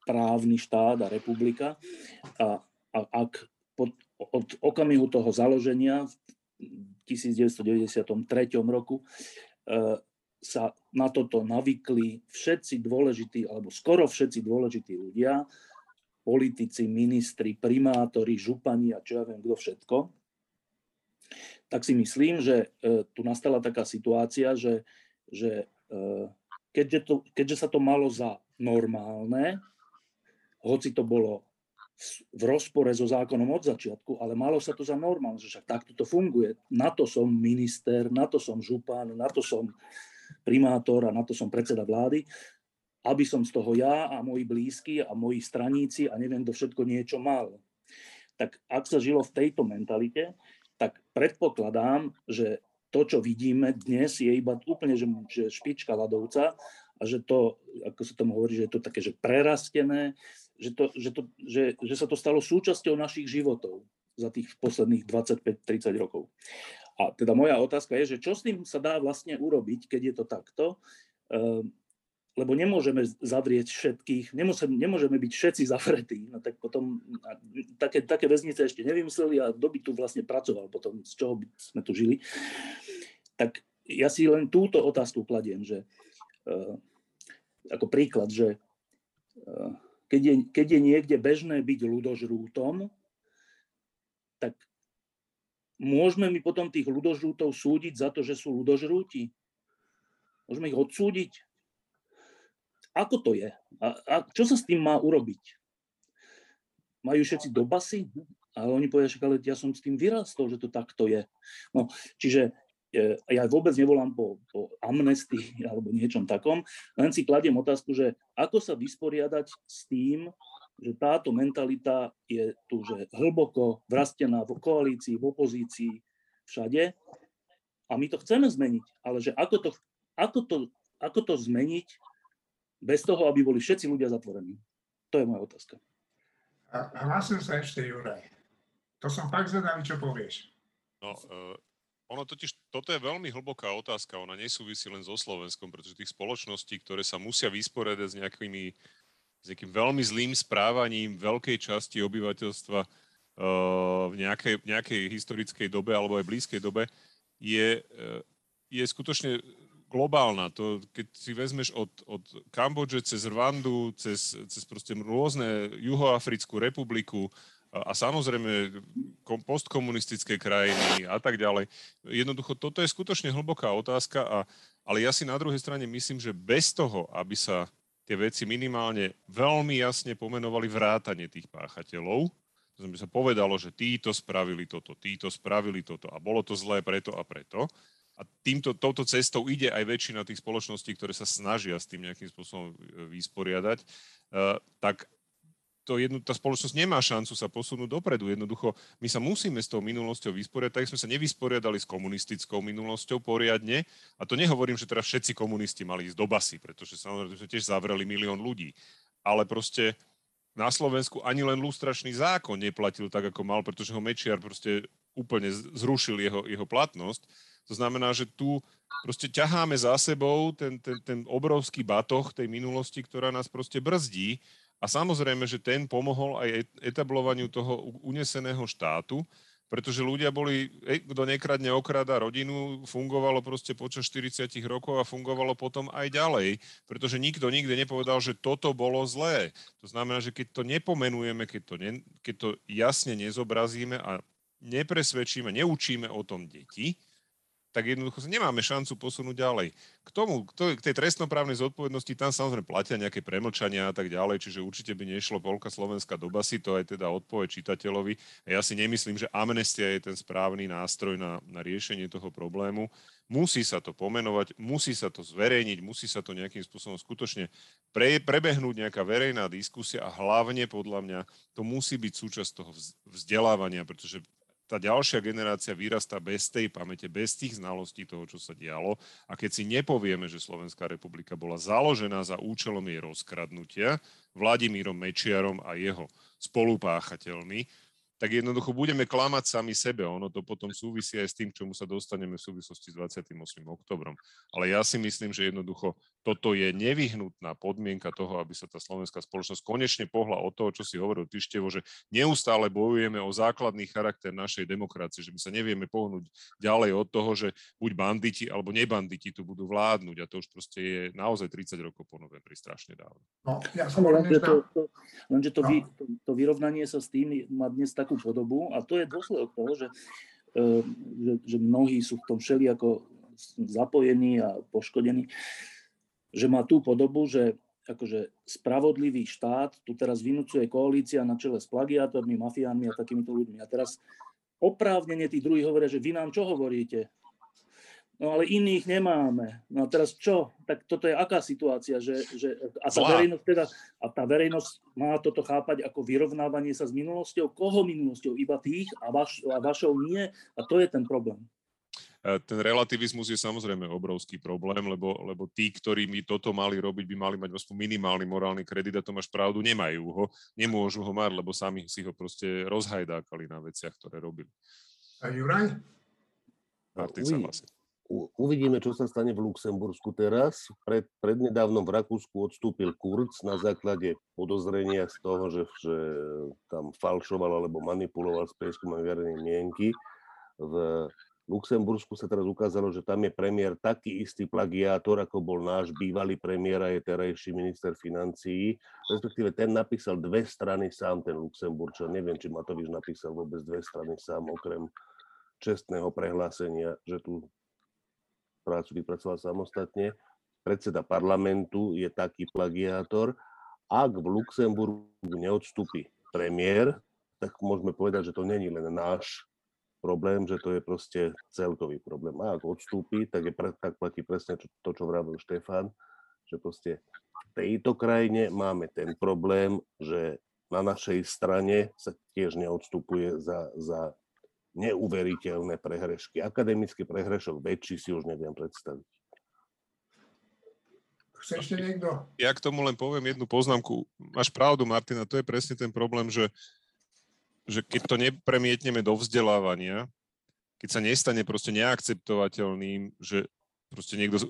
právny štát a republika. A, a ak pod, od okamihu toho založenia v 1993 roku E, sa na toto navykli všetci dôležití, alebo skoro všetci dôležití ľudia, politici, ministri, primátori, župani a čo ja viem, kto všetko, tak si myslím, že e, tu nastala taká situácia, že, že e, keďže, to, keďže sa to malo za normálne, hoci to bolo v rozpore so zákonom od začiatku, ale malo sa to za normálne, že však takto to funguje. Na to som minister, na to som župan, na to som primátor a na to som predseda vlády, aby som z toho ja a moji blízky a moji straníci a neviem kto všetko niečo mal. Tak ak sa žilo v tejto mentalite, tak predpokladám, že to, čo vidíme dnes, je iba úplne že, že špička ľadovca a že to, ako sa tomu hovorí, že je to také, že prerastené, že, to, že, to, že, že sa to stalo súčasťou našich životov za tých posledných 25-30 rokov. A teda moja otázka je, že čo s tým sa dá vlastne urobiť, keď je to takto, ehm, lebo nemôžeme zavrieť všetkých, nemôžeme, nemôžeme byť všetci zavretí, no tak potom také, také väznice ešte nevymysleli a kto by tu vlastne pracoval potom, z čoho by sme tu žili. Tak ja si len túto otázku kladiem, že uh, ako príklad, že uh, keď, je, keď je niekde bežné byť ľudožrútom, tak môžeme my potom tých ľudožrútov súdiť za to, že sú ľudožrúti? Môžeme ich odsúdiť? Ako to je? A, a čo sa s tým má urobiť? Majú všetci do basy? A oni povedia, že ale ja som s tým vyrastol, že to takto je. No, čiže e, ja vôbec nevolám po, po amnestii <laughs> alebo niečom takom, len si kladiem otázku, že ako sa vysporiadať s tým, že táto mentalita je tu že hlboko vrastená v koalícii, v opozícii, všade. A my to chceme zmeniť, ale že ako to, ako to, ako to zmeniť, bez toho, aby boli všetci ľudia zatvorení? To je moja otázka. A hlásil sa ešte Juraj. To som fakt zvedavý, čo povieš. No, uh, ono totiž, toto je veľmi hlboká otázka, ona nesúvisí len so Slovenskom, pretože tých spoločností, ktoré sa musia vysporiadať s nejakými s nejakým veľmi zlým správaním veľkej časti obyvateľstva uh, v nejakej, nejakej historickej dobe alebo aj blízkej dobe, je, uh, je skutočne globálna. To, keď si vezmeš od, od Kambodže cez Rwandu, cez, cez proste rôzne Juhoafrickú republiku a, a samozrejme postkomunistické krajiny a tak ďalej. Jednoducho, toto je skutočne hlboká otázka, a, ale ja si na druhej strane myslím, že bez toho, aby sa tie veci minimálne veľmi jasne pomenovali vrátanie tých páchateľov, to znamená, sa povedalo, že títo spravili toto, títo spravili toto a bolo to zlé preto a preto, a týmto, touto cestou ide aj väčšina tých spoločností, ktoré sa snažia s tým nejakým spôsobom e, vysporiadať, uh, tak to jedno, tá spoločnosť nemá šancu sa posunúť dopredu. Jednoducho, my sa musíme s tou minulosťou vysporiadať, tak sme sa nevysporiadali s komunistickou minulosťou poriadne. A to nehovorím, že teraz všetci komunisti mali ísť do basy, pretože samozrejme sme tiež zavreli milión ľudí. Ale proste na Slovensku ani len lustračný zákon neplatil tak, ako mal, pretože ho Mečiar proste úplne zrušil jeho, jeho platnosť. To znamená, že tu proste ťaháme za sebou ten, ten, ten obrovský batoh tej minulosti, ktorá nás proste brzdí. A samozrejme, že ten pomohol aj etablovaniu toho uneseného štátu, pretože ľudia boli, kto nekradne okrada rodinu, fungovalo proste počas 40 rokov a fungovalo potom aj ďalej, pretože nikto nikde nepovedal, že toto bolo zlé. To znamená, že keď to nepomenujeme, keď to, ne, keď to jasne nezobrazíme a nepresvedčíme, neučíme o tom deti, tak jednoducho nemáme šancu posunúť ďalej. K tomu, k tej trestnoprávnej zodpovednosti, tam samozrejme platia nejaké premlčania a tak ďalej, čiže určite by nešlo polka Slovenska do basy, to aj teda odpoveď čitateľovi. Ja si nemyslím, že amnestia je ten správny nástroj na, na riešenie toho problému. Musí sa to pomenovať, musí sa to zverejniť, musí sa to nejakým spôsobom skutočne pre, prebehnúť nejaká verejná diskusia a hlavne podľa mňa to musí byť súčasť toho vzdelávania, pretože tá ďalšia generácia vyrastá bez tej pamäte, bez tých znalostí toho, čo sa dialo. A keď si nepovieme, že Slovenská republika bola založená za účelom jej rozkradnutia Vladimírom Mečiarom a jeho spolupáchateľmi, tak jednoducho budeme klamať sami sebe. Ono to potom súvisí aj s tým, čomu sa dostaneme v súvislosti s 28. oktobrom. Ale ja si myslím, že jednoducho toto je nevyhnutná podmienka toho, aby sa tá slovenská spoločnosť konečne pohla od toho, čo si hovoril Tyštevo, že neustále bojujeme o základný charakter našej demokracie, že my sa nevieme pohnúť ďalej od toho, že buď banditi alebo nebanditi tu budú vládnuť a to už proste je naozaj 30 rokov po novembri strašne dávno. No, ja som len lenže, to, to, lenže to, no. vy, to, to vyrovnanie sa s tým má dnes takú podobu a to je dôsledok toho, že, eh, že, že mnohí sú v tom ako zapojení a poškodení že má tú podobu, že akože spravodlivý štát tu teraz vynúcuje koalícia na čele s plagiátormi, mafiánmi a takýmito ľuďmi. A teraz oprávnene tí druhí hovoria, že vy nám čo hovoríte? No ale iných nemáme. No a teraz čo? Tak toto je aká situácia? Že, že, a, tá verejnosť teda, a tá verejnosť má toto chápať ako vyrovnávanie sa s minulosťou? Koho minulosťou? Iba tých a, vaš, a vašou nie? A to je ten problém. ten relativizmus je samozrejme obrovský problém, lebo, lebo tí, ktorí by toto mali robiť, by mali mať aspoň minimálny morálny kredit a to máš pravdu, nemajú ho, nemôžu ho mať, lebo sami si ho proste rozhajdákali na veciach, ktoré robili. A Juraj? Martin sa hlasí. Uvidíme, čo sa stane v Luxembursku teraz. Pred, prednedávnom v Rakúsku odstúpil Kurz na základe podozrenia z toho, že, že tam falšoval alebo manipuloval s prieskumom verejnej mienky. V Luxembursku sa teraz ukázalo, že tam je premiér taký istý plagiátor, ako bol náš bývalý premiér a je terajší minister financií. Respektíve ten napísal dve strany sám, ten Luxemburčan. Neviem, či Matovič napísal vôbec dve strany sám, okrem čestného prehlásenia, že tu prácu vypracoval samostatne. Predseda parlamentu je taký plagiátor. Ak v Luxemburgu neodstúpi premiér, tak môžeme povedať, že to není len náš problém, že to je proste celkový problém. A ak odstúpi, tak, je, tak platí presne to, čo vravil Štefan, že proste v tejto krajine máme ten problém, že na našej strane sa tiež neodstupuje za, za neuveriteľné prehrešky. Akademický prehrešok väčší si už neviem predstaviť. Chce ešte niekto? Ja k tomu len poviem jednu poznámku. Máš pravdu, Martina, to je presne ten problém, že, že keď to nepremietneme do vzdelávania, keď sa nestane proste neakceptovateľným, že proste niekto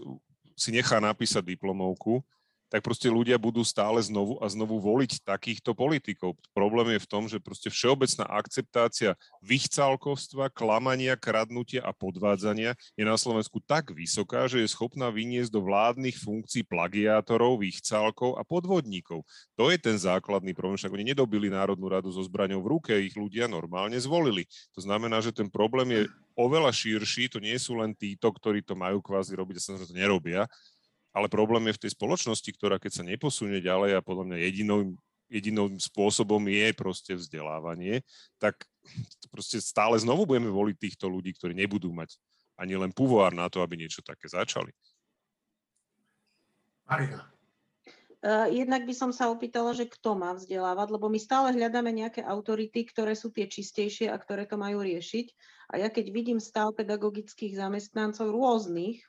si nechá napísať diplomovku, tak proste ľudia budú stále znovu a znovu voliť takýchto politikov. Problém je v tom, že proste všeobecná akceptácia vychcálkovstva, klamania, kradnutia a podvádzania je na Slovensku tak vysoká, že je schopná vyniesť do vládnych funkcií plagiátorov, vychcálkov a podvodníkov. To je ten základný problém, však oni nedobili Národnú radu so zbraňou v ruke, ich ľudia normálne zvolili. To znamená, že ten problém je oveľa širší, to nie sú len títo, ktorí to majú kvázi robiť a sa to nerobia, ale problém je v tej spoločnosti, ktorá keď sa neposunie ďalej a podľa mňa jedinou, jedinou spôsobom je proste vzdelávanie, tak proste stále znovu budeme voliť týchto ľudí, ktorí nebudú mať ani len puvoár na to, aby niečo také začali. Marina. E, jednak by som sa opýtala, že kto má vzdelávať, lebo my stále hľadáme nejaké autority, ktoré sú tie čistejšie a ktoré to majú riešiť. A ja keď vidím stav pedagogických zamestnancov rôznych,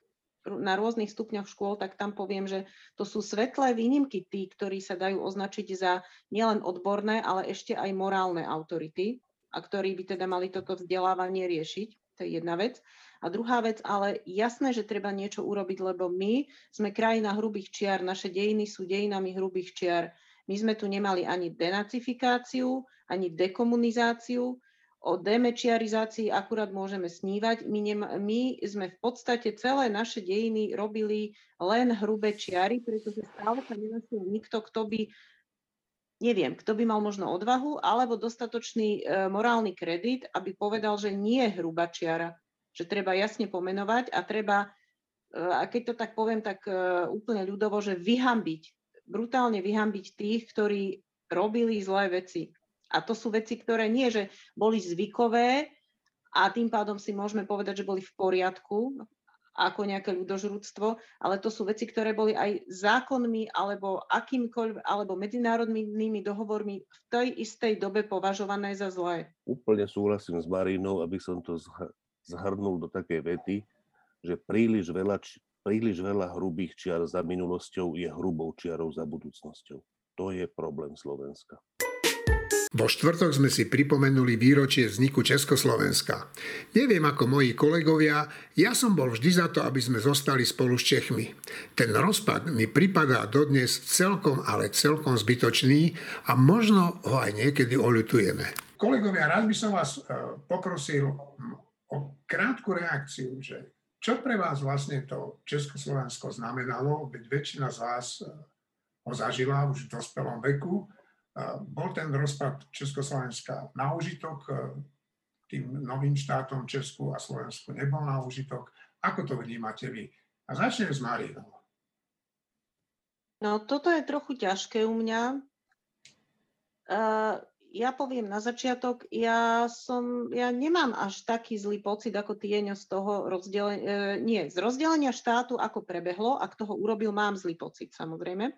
na rôznych stupňoch škôl, tak tam poviem, že to sú svetlé výnimky tí, ktorí sa dajú označiť za nielen odborné, ale ešte aj morálne autority a ktorí by teda mali toto vzdelávanie riešiť. To je jedna vec. A druhá vec, ale jasné, že treba niečo urobiť, lebo my sme krajina hrubých čiar, naše dejiny sú dejinami hrubých čiar. My sme tu nemali ani denacifikáciu, ani dekomunizáciu, o demečiarizácii akurát môžeme snívať. My, nem, my sme v podstate celé naše dejiny robili len hrubé čiary, pretože stále sa nenašiel nikto, kto by neviem, kto by mal možno odvahu alebo dostatočný e, morálny kredit, aby povedal, že nie je hrubá čiara, že treba jasne pomenovať a treba, e, a keď to tak poviem tak e, úplne ľudovo, že vyhambiť, brutálne vyhambiť tých, ktorí robili zlé veci. A to sú veci, ktoré nie, že boli zvykové a tým pádom si môžeme povedať, že boli v poriadku, ako nejaké ľudožrúctvo, ale to sú veci, ktoré boli aj zákonmi alebo akýmkoľvek, alebo medzinárodnými dohovormi v tej istej dobe považované za zlé. Úplne súhlasím s Marínou, aby som to zhrnul do takej vety, že príliš veľa, príliš veľa hrubých čiar za minulosťou je hrubou čiarou za budúcnosťou. To je problém Slovenska. Vo štvrtok sme si pripomenuli výročie vzniku Československa. Neviem ako moji kolegovia, ja som bol vždy za to, aby sme zostali spolu s Čechmi. Ten rozpad mi pripadá dodnes celkom, ale celkom zbytočný a možno ho aj niekedy oľutujeme. Kolegovia, rád by som vás e, poprosil o krátku reakciu, že čo pre vás vlastne to Československo znamenalo, veď väčšina z vás e, ho zažila už v dospelom veku, bol ten rozpad Československa na užitok, e, tým novým štátom Česku a Slovensku nebol na užitok. Ako to vnímate vy? A začnem s Marinou. No, toto je trochu ťažké u mňa. Uh, ja poviem na začiatok, ja som, ja nemám až taký zlý pocit ako Tieňo z toho rozdelenia, uh, nie, z rozdelenia štátu, ako prebehlo, ak toho urobil, mám zlý pocit samozrejme. Uh,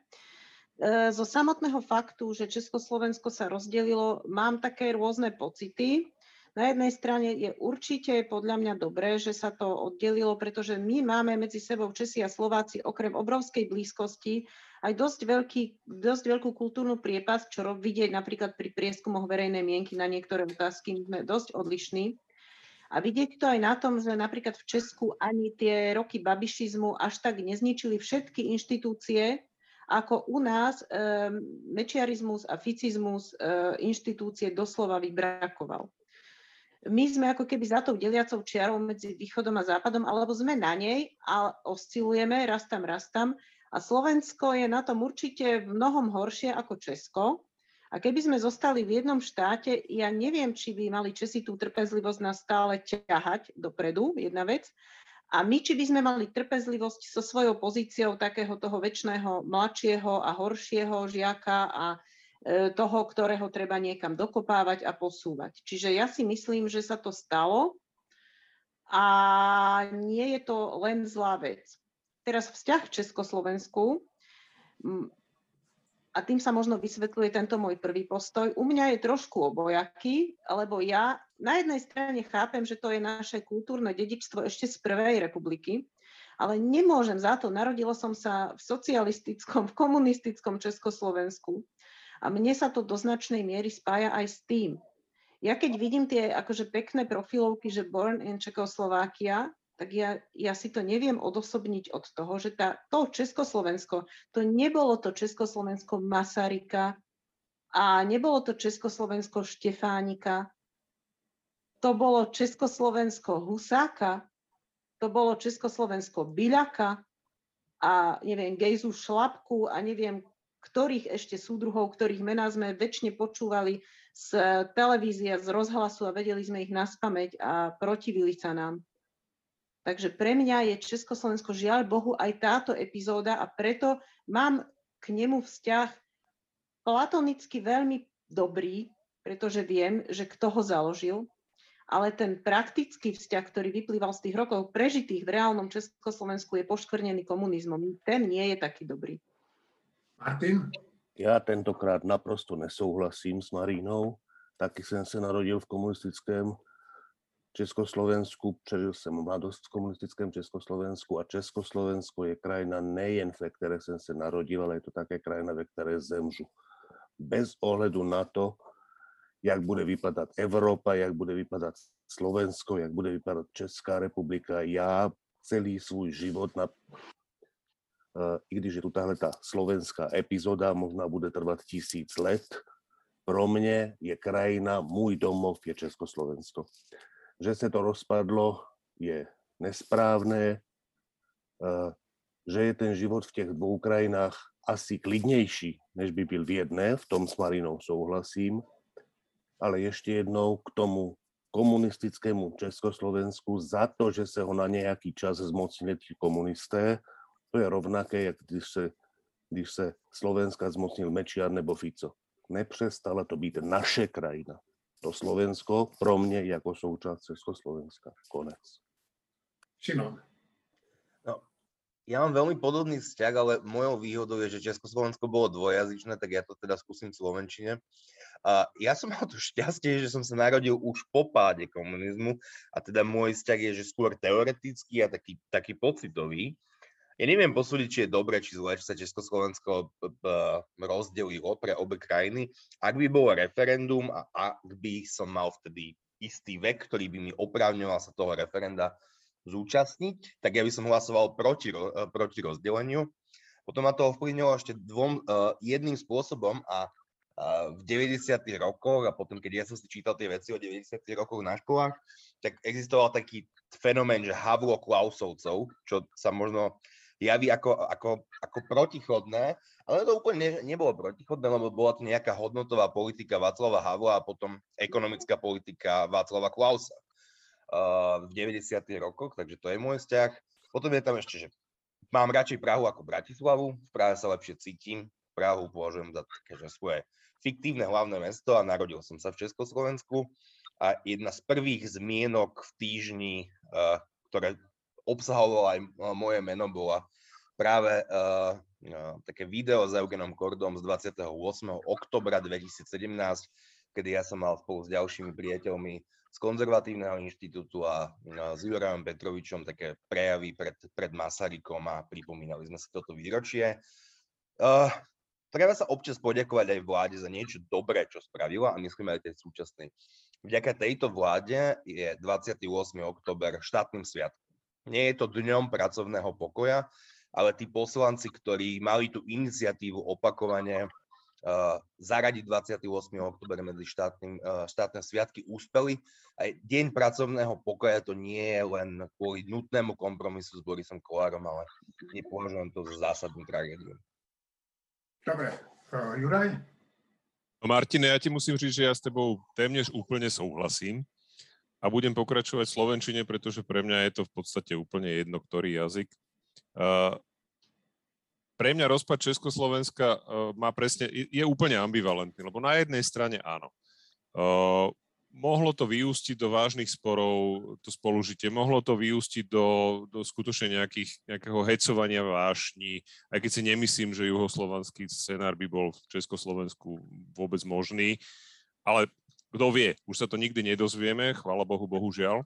zo samotného faktu, že Československo sa rozdelilo, mám také rôzne pocity. Na jednej strane je určite podľa mňa dobré, že sa to oddelilo, pretože my máme medzi sebou Česi a Slováci okrem obrovskej blízkosti aj dosť, veľký, dosť veľkú kultúrnu priepas, čo vidieť napríklad pri prieskumoch verejnej mienky na niektoré otázky, sme dosť odlišní. A vidieť to aj na tom, že napríklad v Česku ani tie roky babišizmu až tak nezničili všetky inštitúcie, ako u nás e, mečiarizmus a ficizmus e, inštitúcie doslova vybrakoval my sme ako keby za tou deliacou čiarou medzi východom a západom, alebo sme na nej a oscilujeme, raz tam, raz tam. A Slovensko je na tom určite v mnohom horšie ako Česko. A keby sme zostali v jednom štáte, ja neviem, či by mali Česi tú trpezlivosť nás stále ťahať dopredu, jedna vec. A my, či by sme mali trpezlivosť so svojou pozíciou takého toho väčšného, mladšieho a horšieho žiaka a E, toho, ktorého treba niekam dokopávať a posúvať. Čiže ja si myslím, že sa to stalo a nie je to len zlá vec. Teraz vzťah k Československu, a tým sa možno vysvetľuje tento môj prvý postoj, u mňa je trošku obojaký, lebo ja na jednej strane chápem, že to je naše kultúrne dedičstvo ešte z Prvej republiky, ale nemôžem za to. Narodila som sa v socialistickom, v komunistickom Československu a mne sa to do značnej miery spája aj s tým. Ja keď vidím tie akože pekné profilovky, že Born in Czechoslovakia, tak ja, ja si to neviem odosobniť od toho, že tá, to Československo, to nebolo to Československo Masarika a nebolo to Československo Štefánika, to bolo Československo Husáka, to bolo Československo Biľaka a neviem, Gejzu Šlapku a neviem ktorých ešte súdruhov, ktorých mená sme väčšine počúvali z televízie, z rozhlasu a vedeli sme ich naspameť a protivili sa nám. Takže pre mňa je Československo žiaľ Bohu aj táto epizóda a preto mám k nemu vzťah platonicky veľmi dobrý, pretože viem, že kto ho založil, ale ten praktický vzťah, ktorý vyplýval z tých rokov prežitých v reálnom Československu, je poškvrnený komunizmom. Ten nie je taký dobrý. Martin? Já tentokrát naprosto nesouhlasím s Marínou. Taky jsem se narodil v komunistickém Československu, přežil jsem mladost v komunistickém Československu a Československo je krajina nejen, ve které jsem se narodil, ale je to také krajina, ve které zemřu. Bez ohledu na to, jak bude vypadat Evropa, jak bude vypadat Slovensko, jak bude vypadat Česká republika. Já celý svůj život na i když je tu tahle ta slovenská epizóda, možná bude trvat tisíc let, pro mě je krajina, můj domov je Československo. Že se to rozpadlo, je nesprávné, že je ten život v těch dvou krajinách asi klidnější, než by byl v jedné, v tom s Marinou souhlasím, ale ještě jednou k tomu komunistickému Československu za to, že se ho na nějaký čas zmocnili komunisté, to je rovnaké, jak když se, když se Slovenska zmocnil Mečiar nebo Fico. Nepřestala to být naše krajina. To Slovensko pro mě jako součást Československa. Konec. Šimon. Ja mám veľmi podobný vzťah, ale mojou výhodou je, že Československo bolo dvojazyčné, tak ja to teda skúsim v Slovenčine. A ja som <laughs> mal to šťastie, že som sa narodil už po páde komunizmu a teda môj vzťah je, že skôr teoretický a taký, taký pocitový ja neviem posúdiť, či je dobre, či zle, či sa Československo rozdelilo pre obe krajiny. Ak by bolo referendum a ak by som mal vtedy istý vek, ktorý by mi oprávňoval sa toho referenda zúčastniť, tak ja by som hlasoval proti, proti rozdeleniu. Potom ma to ovplyvnilo ešte dvom, jedným spôsobom a v 90. rokoch a potom, keď ja som si čítal tie veci o 90. rokoch na školách, tak existoval taký fenomén, že Havlo Klausovcov, čo sa možno javí ako, ako, ako protichodné, ale to úplne ne, nebolo protichodné, lebo bola to nejaká hodnotová politika Václava Havla a potom ekonomická politika Václava Klausa v 90. rokoch, takže to je môj vzťah. Potom je tam ešte, že mám radšej Prahu ako Bratislavu, v Prahe sa lepšie cítim, Prahu považujem za také, že svoje fiktívne hlavné mesto a narodil som sa v Československu a jedna z prvých zmienok v týždni, uh, ktoré obsahovalo aj moje meno, bola práve uh, také video s Eugenom Kordom z 28. oktobra 2017, kedy ja som mal spolu s ďalšími priateľmi z konzervatívneho inštitútu a s Jurajom Petrovičom také prejavy pred, pred Masarykom a pripomínali sme si toto výročie. Uh, treba sa občas poďakovať aj vláde za niečo dobré, čo spravila a myslím aj tej súčasnej. Vďaka tejto vláde je 28. október štátnym sviatkom. Nie je to dňom pracovného pokoja, ale tí poslanci, ktorí mali tú iniciatívu opakovane zaradiť 28. október medzi štátnym, uh, štátne sviatky, úspeli. Aj deň pracovného pokoja to nie je len kvôli nutnému kompromisu s Borisom Kolárom, ale nepovažujem to za zásadnú tragédiu. Dobre, uh, Juraj? No Martine, ja ti musím říct, že ja s tebou téměř úplne souhlasím a budem pokračovať v slovenčine, pretože pre mňa je to v podstate úplne jedno, ktorý jazyk. Uh, pre mňa rozpad Československa uh, má presne, je úplne ambivalentný, lebo na jednej strane áno. Uh, mohlo to vyústiť do vážnych sporov, to spolužitie, mohlo to vyústiť do, do skutočne nejakých, nejakého hecovania vášni, aj keď si nemyslím, že juhoslovanský scenár by bol v Československu vôbec možný, ale kto vie, už sa to nikdy nedozvieme, chvála Bohu, bohužiaľ.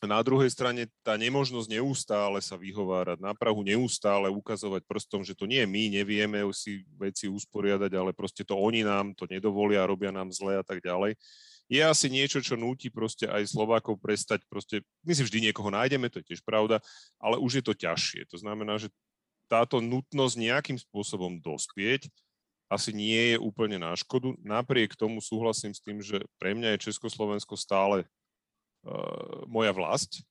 Na druhej strane tá nemožnosť neustále sa vyhovárať, na Prahu neustále ukazovať prstom, že to nie my, nevieme si veci usporiadať, ale proste to oni nám to nedovolia, robia nám zle a tak ďalej je asi niečo, čo núti proste aj Slovákov prestať, proste, my si vždy niekoho nájdeme, to je tiež pravda, ale už je to ťažšie. To znamená, že táto nutnosť nejakým spôsobom dospieť asi nie je úplne na škodu. Napriek tomu súhlasím s tým, že pre mňa je Československo stále moja vlast.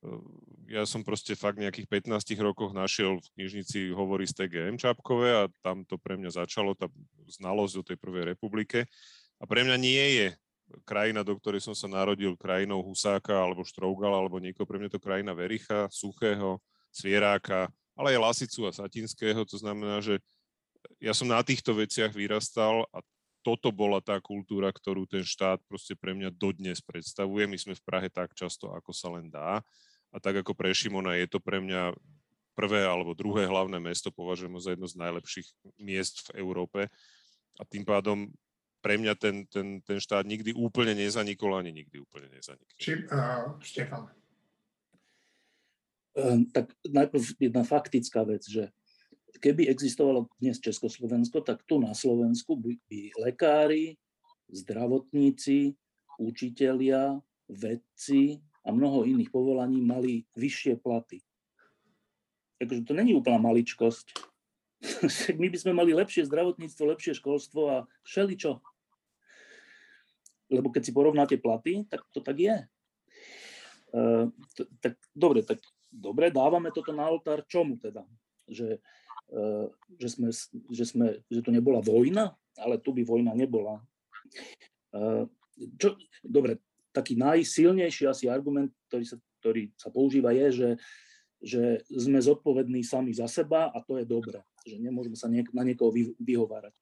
Uh, ja som proste fakt nejakých 15 rokoch našiel v knižnici hovorí z TGM Čapkové a tam to pre mňa začalo, tá znalosť o tej prvej republike. A pre mňa nie je krajina, do ktorej som sa narodil, krajinou Husáka alebo Štrougal alebo niekoho, pre mňa to krajina Vericha, Suchého, Svieráka, ale aj Lasicu a Satinského, to znamená, že ja som na týchto veciach vyrastal a toto bola tá kultúra, ktorú ten štát proste pre mňa dodnes predstavuje. My sme v Prahe tak často, ako sa len dá. A tak ako pre Šimona je to pre mňa prvé alebo druhé hlavné mesto, považujem ho za jedno z najlepších miest v Európe. A tým pádom pre mňa ten, ten, ten štát nikdy úplne nezanikol, ani nikdy úplne nezanikol. Či, uh, Štefan. Uh, tak najprv jedna faktická vec, že keby existovalo dnes Československo, tak tu na Slovensku by, by lekári, zdravotníci, učitelia, vedci a mnoho iných povolaní mali vyššie platy. Takže to není úplná maličkosť. <laughs> My by sme mali lepšie zdravotníctvo, lepšie školstvo a všeličo lebo keď si porovnáte platy, tak to tak je. T- tak dobre, tak dobre, dávame toto na oltár čomu teda? Že, že, sme, že, sme, že tu nebola vojna, ale tu by vojna nebola. Uh, čo, dobre, taký najsilnejší asi argument, ktorý sa, ktorý sa používa, je, že, že sme zodpovední sami za seba a to je dobré, že nemôžeme sa niek- na niekoho vy- vyhovárať.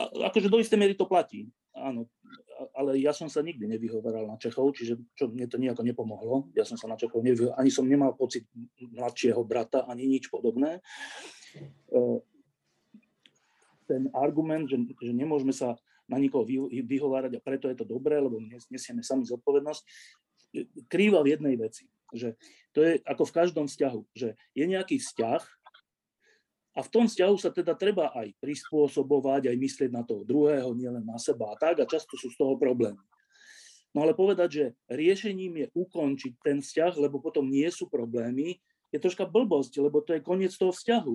A, akože do istej miery to platí áno, ale ja som sa nikdy nevyhovaral na Čechov, čiže čo mne to nejako nepomohlo. Ja som sa na Čechov nevyhovaral, ani som nemal pocit mladšieho brata, ani nič podobné. E, ten argument, že, že nemôžeme sa na nikoho vyhovárať a preto je to dobré, lebo nesieme sami zodpovednosť, krýva v jednej veci. Že to je ako v každom vzťahu, že je nejaký vzťah, a v tom vzťahu sa teda treba aj prispôsobovať, aj myslieť na toho druhého, nielen na seba a tak, a často sú z toho problémy. No ale povedať, že riešením je ukončiť ten vzťah, lebo potom nie sú problémy, je troška blbosť, lebo to je koniec toho vzťahu.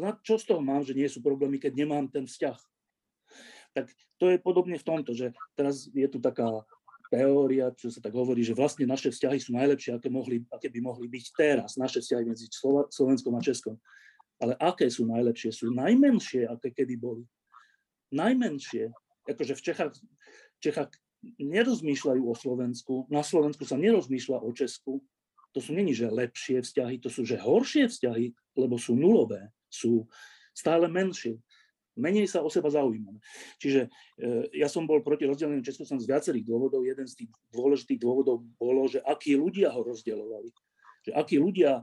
Na čo z toho mám, že nie sú problémy, keď nemám ten vzťah? Tak to je podobne v tomto, že teraz je tu taká teória, čo sa tak hovorí, že vlastne naše vzťahy sú najlepšie, aké, mohli, aké by mohli byť teraz, naše vzťahy medzi Slovenskom a Českom. Ale aké sú najlepšie? Sú najmenšie, aké kedy boli. Najmenšie. Akože v Čechách, v Čechách nerozmýšľajú o Slovensku, na Slovensku sa nerozmýšľa o Česku. To sú není, že lepšie vzťahy, to sú, že horšie vzťahy, lebo sú nulové, sú stále menšie. Menej sa o seba zaujímame. Čiže e, ja som bol proti rozdeleniu Československa z viacerých dôvodov. Jeden z tých dôležitých dôvodov bolo, že akí ľudia ho rozdeľovali. Že akí ľudia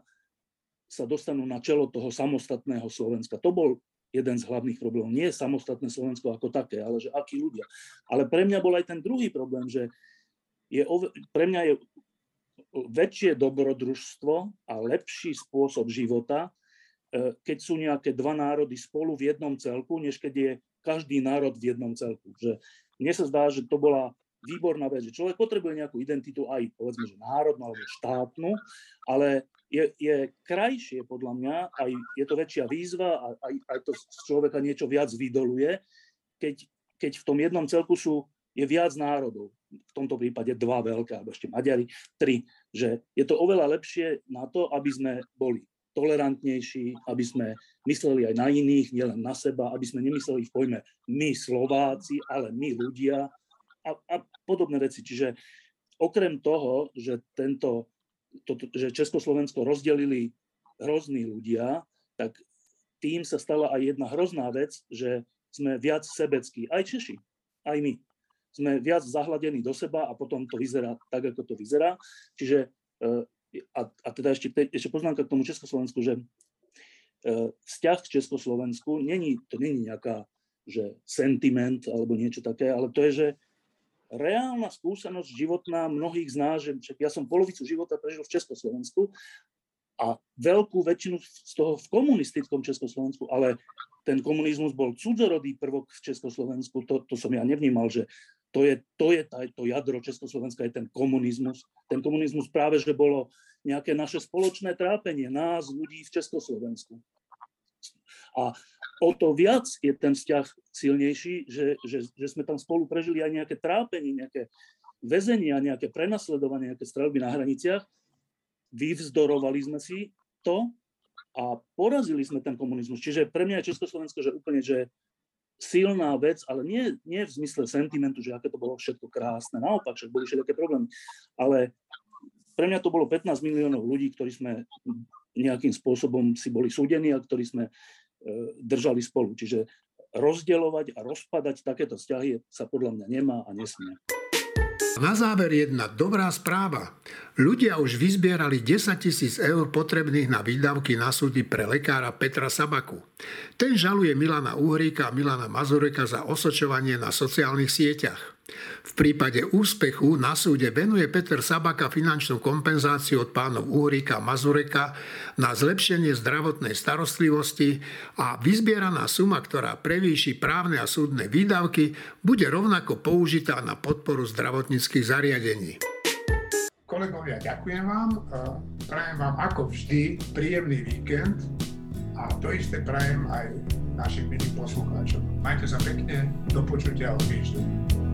sa dostanú na čelo toho samostatného Slovenska. To bol jeden z hlavných problémov. Nie samostatné Slovensko ako také, ale že akí ľudia. Ale pre mňa bol aj ten druhý problém, že je, pre mňa je väčšie dobrodružstvo a lepší spôsob života, e, keď sú nejaké dva národy spolu v jednom celku, než keď je každý národ v jednom celku. Že mne sa zdá, že to bola výborná vec, že človek potrebuje nejakú identitu aj povedzme, že národnú alebo štátnu, ale je, je krajšie podľa mňa, aj je to väčšia výzva a aj, aj to z človeka niečo viac vydoluje, keď, keď v tom jednom celku sú, je viac národov. V tomto prípade dva veľké, alebo ešte Maďari, tri. Že je to oveľa lepšie na to, aby sme boli tolerantnejší, aby sme mysleli aj na iných, nielen na seba, aby sme nemysleli v pojme my Slováci, ale my ľudia a, a podobné veci. Čiže okrem toho, že tento to, že Československo rozdelili hrozní ľudia, tak tým sa stala aj jedna hrozná vec, že sme viac sebeckí. Aj Češi, aj my. Sme viac zahladení do seba a potom to vyzerá tak, ako to vyzerá. Čiže, e, a, a teda ešte, ešte poznámka k tomu Československu, že e, vzťah k Československu, není, to není nejaká že sentiment alebo niečo také, ale to je, že reálna skúsenosť životná mnohých z nás, že ja som polovicu života prežil v Československu a veľkú väčšinu z toho v komunistickom Československu, ale ten komunizmus bol cudzorodý prvok v Československu, to, to som ja nevnímal, že to je, to je tá, to jadro Československa, je ten komunizmus. Ten komunizmus práve, že bolo nejaké naše spoločné trápenie, nás, ľudí v Československu. A o to viac je ten vzťah silnejší, že, že, že sme tam spolu prežili aj nejaké trápenie, nejaké väzenia, nejaké prenasledovanie, nejaké strelby na hraniciach. Vyvzdorovali sme si to a porazili sme ten komunizmus. Čiže pre mňa je Československo, že úplne, že silná vec, ale nie, nie v zmysle sentimentu, že aké to bolo všetko krásne. Naopak, že boli všetké problémy. Ale pre mňa to bolo 15 miliónov ľudí, ktorí sme nejakým spôsobom si boli súdení a ktorí sme držali spolu. Čiže rozdeľovať a rozpadať takéto vzťahy sa podľa mňa nemá a nesmie. Na záver jedna dobrá správa. Ľudia už vyzbierali 10 tisíc eur potrebných na výdavky na súdy pre lekára Petra Sabaku. Ten žaluje Milana Uhríka a Milana Mazureka za osočovanie na sociálnych sieťach. V prípade úspechu na súde venuje Peter Sabaka finančnú kompenzáciu od pánov Úrika a Mazureka na zlepšenie zdravotnej starostlivosti a vyzbieraná suma, ktorá prevýši právne a súdne výdavky, bude rovnako použitá na podporu zdravotníckých zariadení. Kolegovia, ďakujem vám. Prajem vám ako vždy príjemný víkend a to isté prajem aj našim milým poslucháčom. Majte sa pekne, do počutia o týždeň.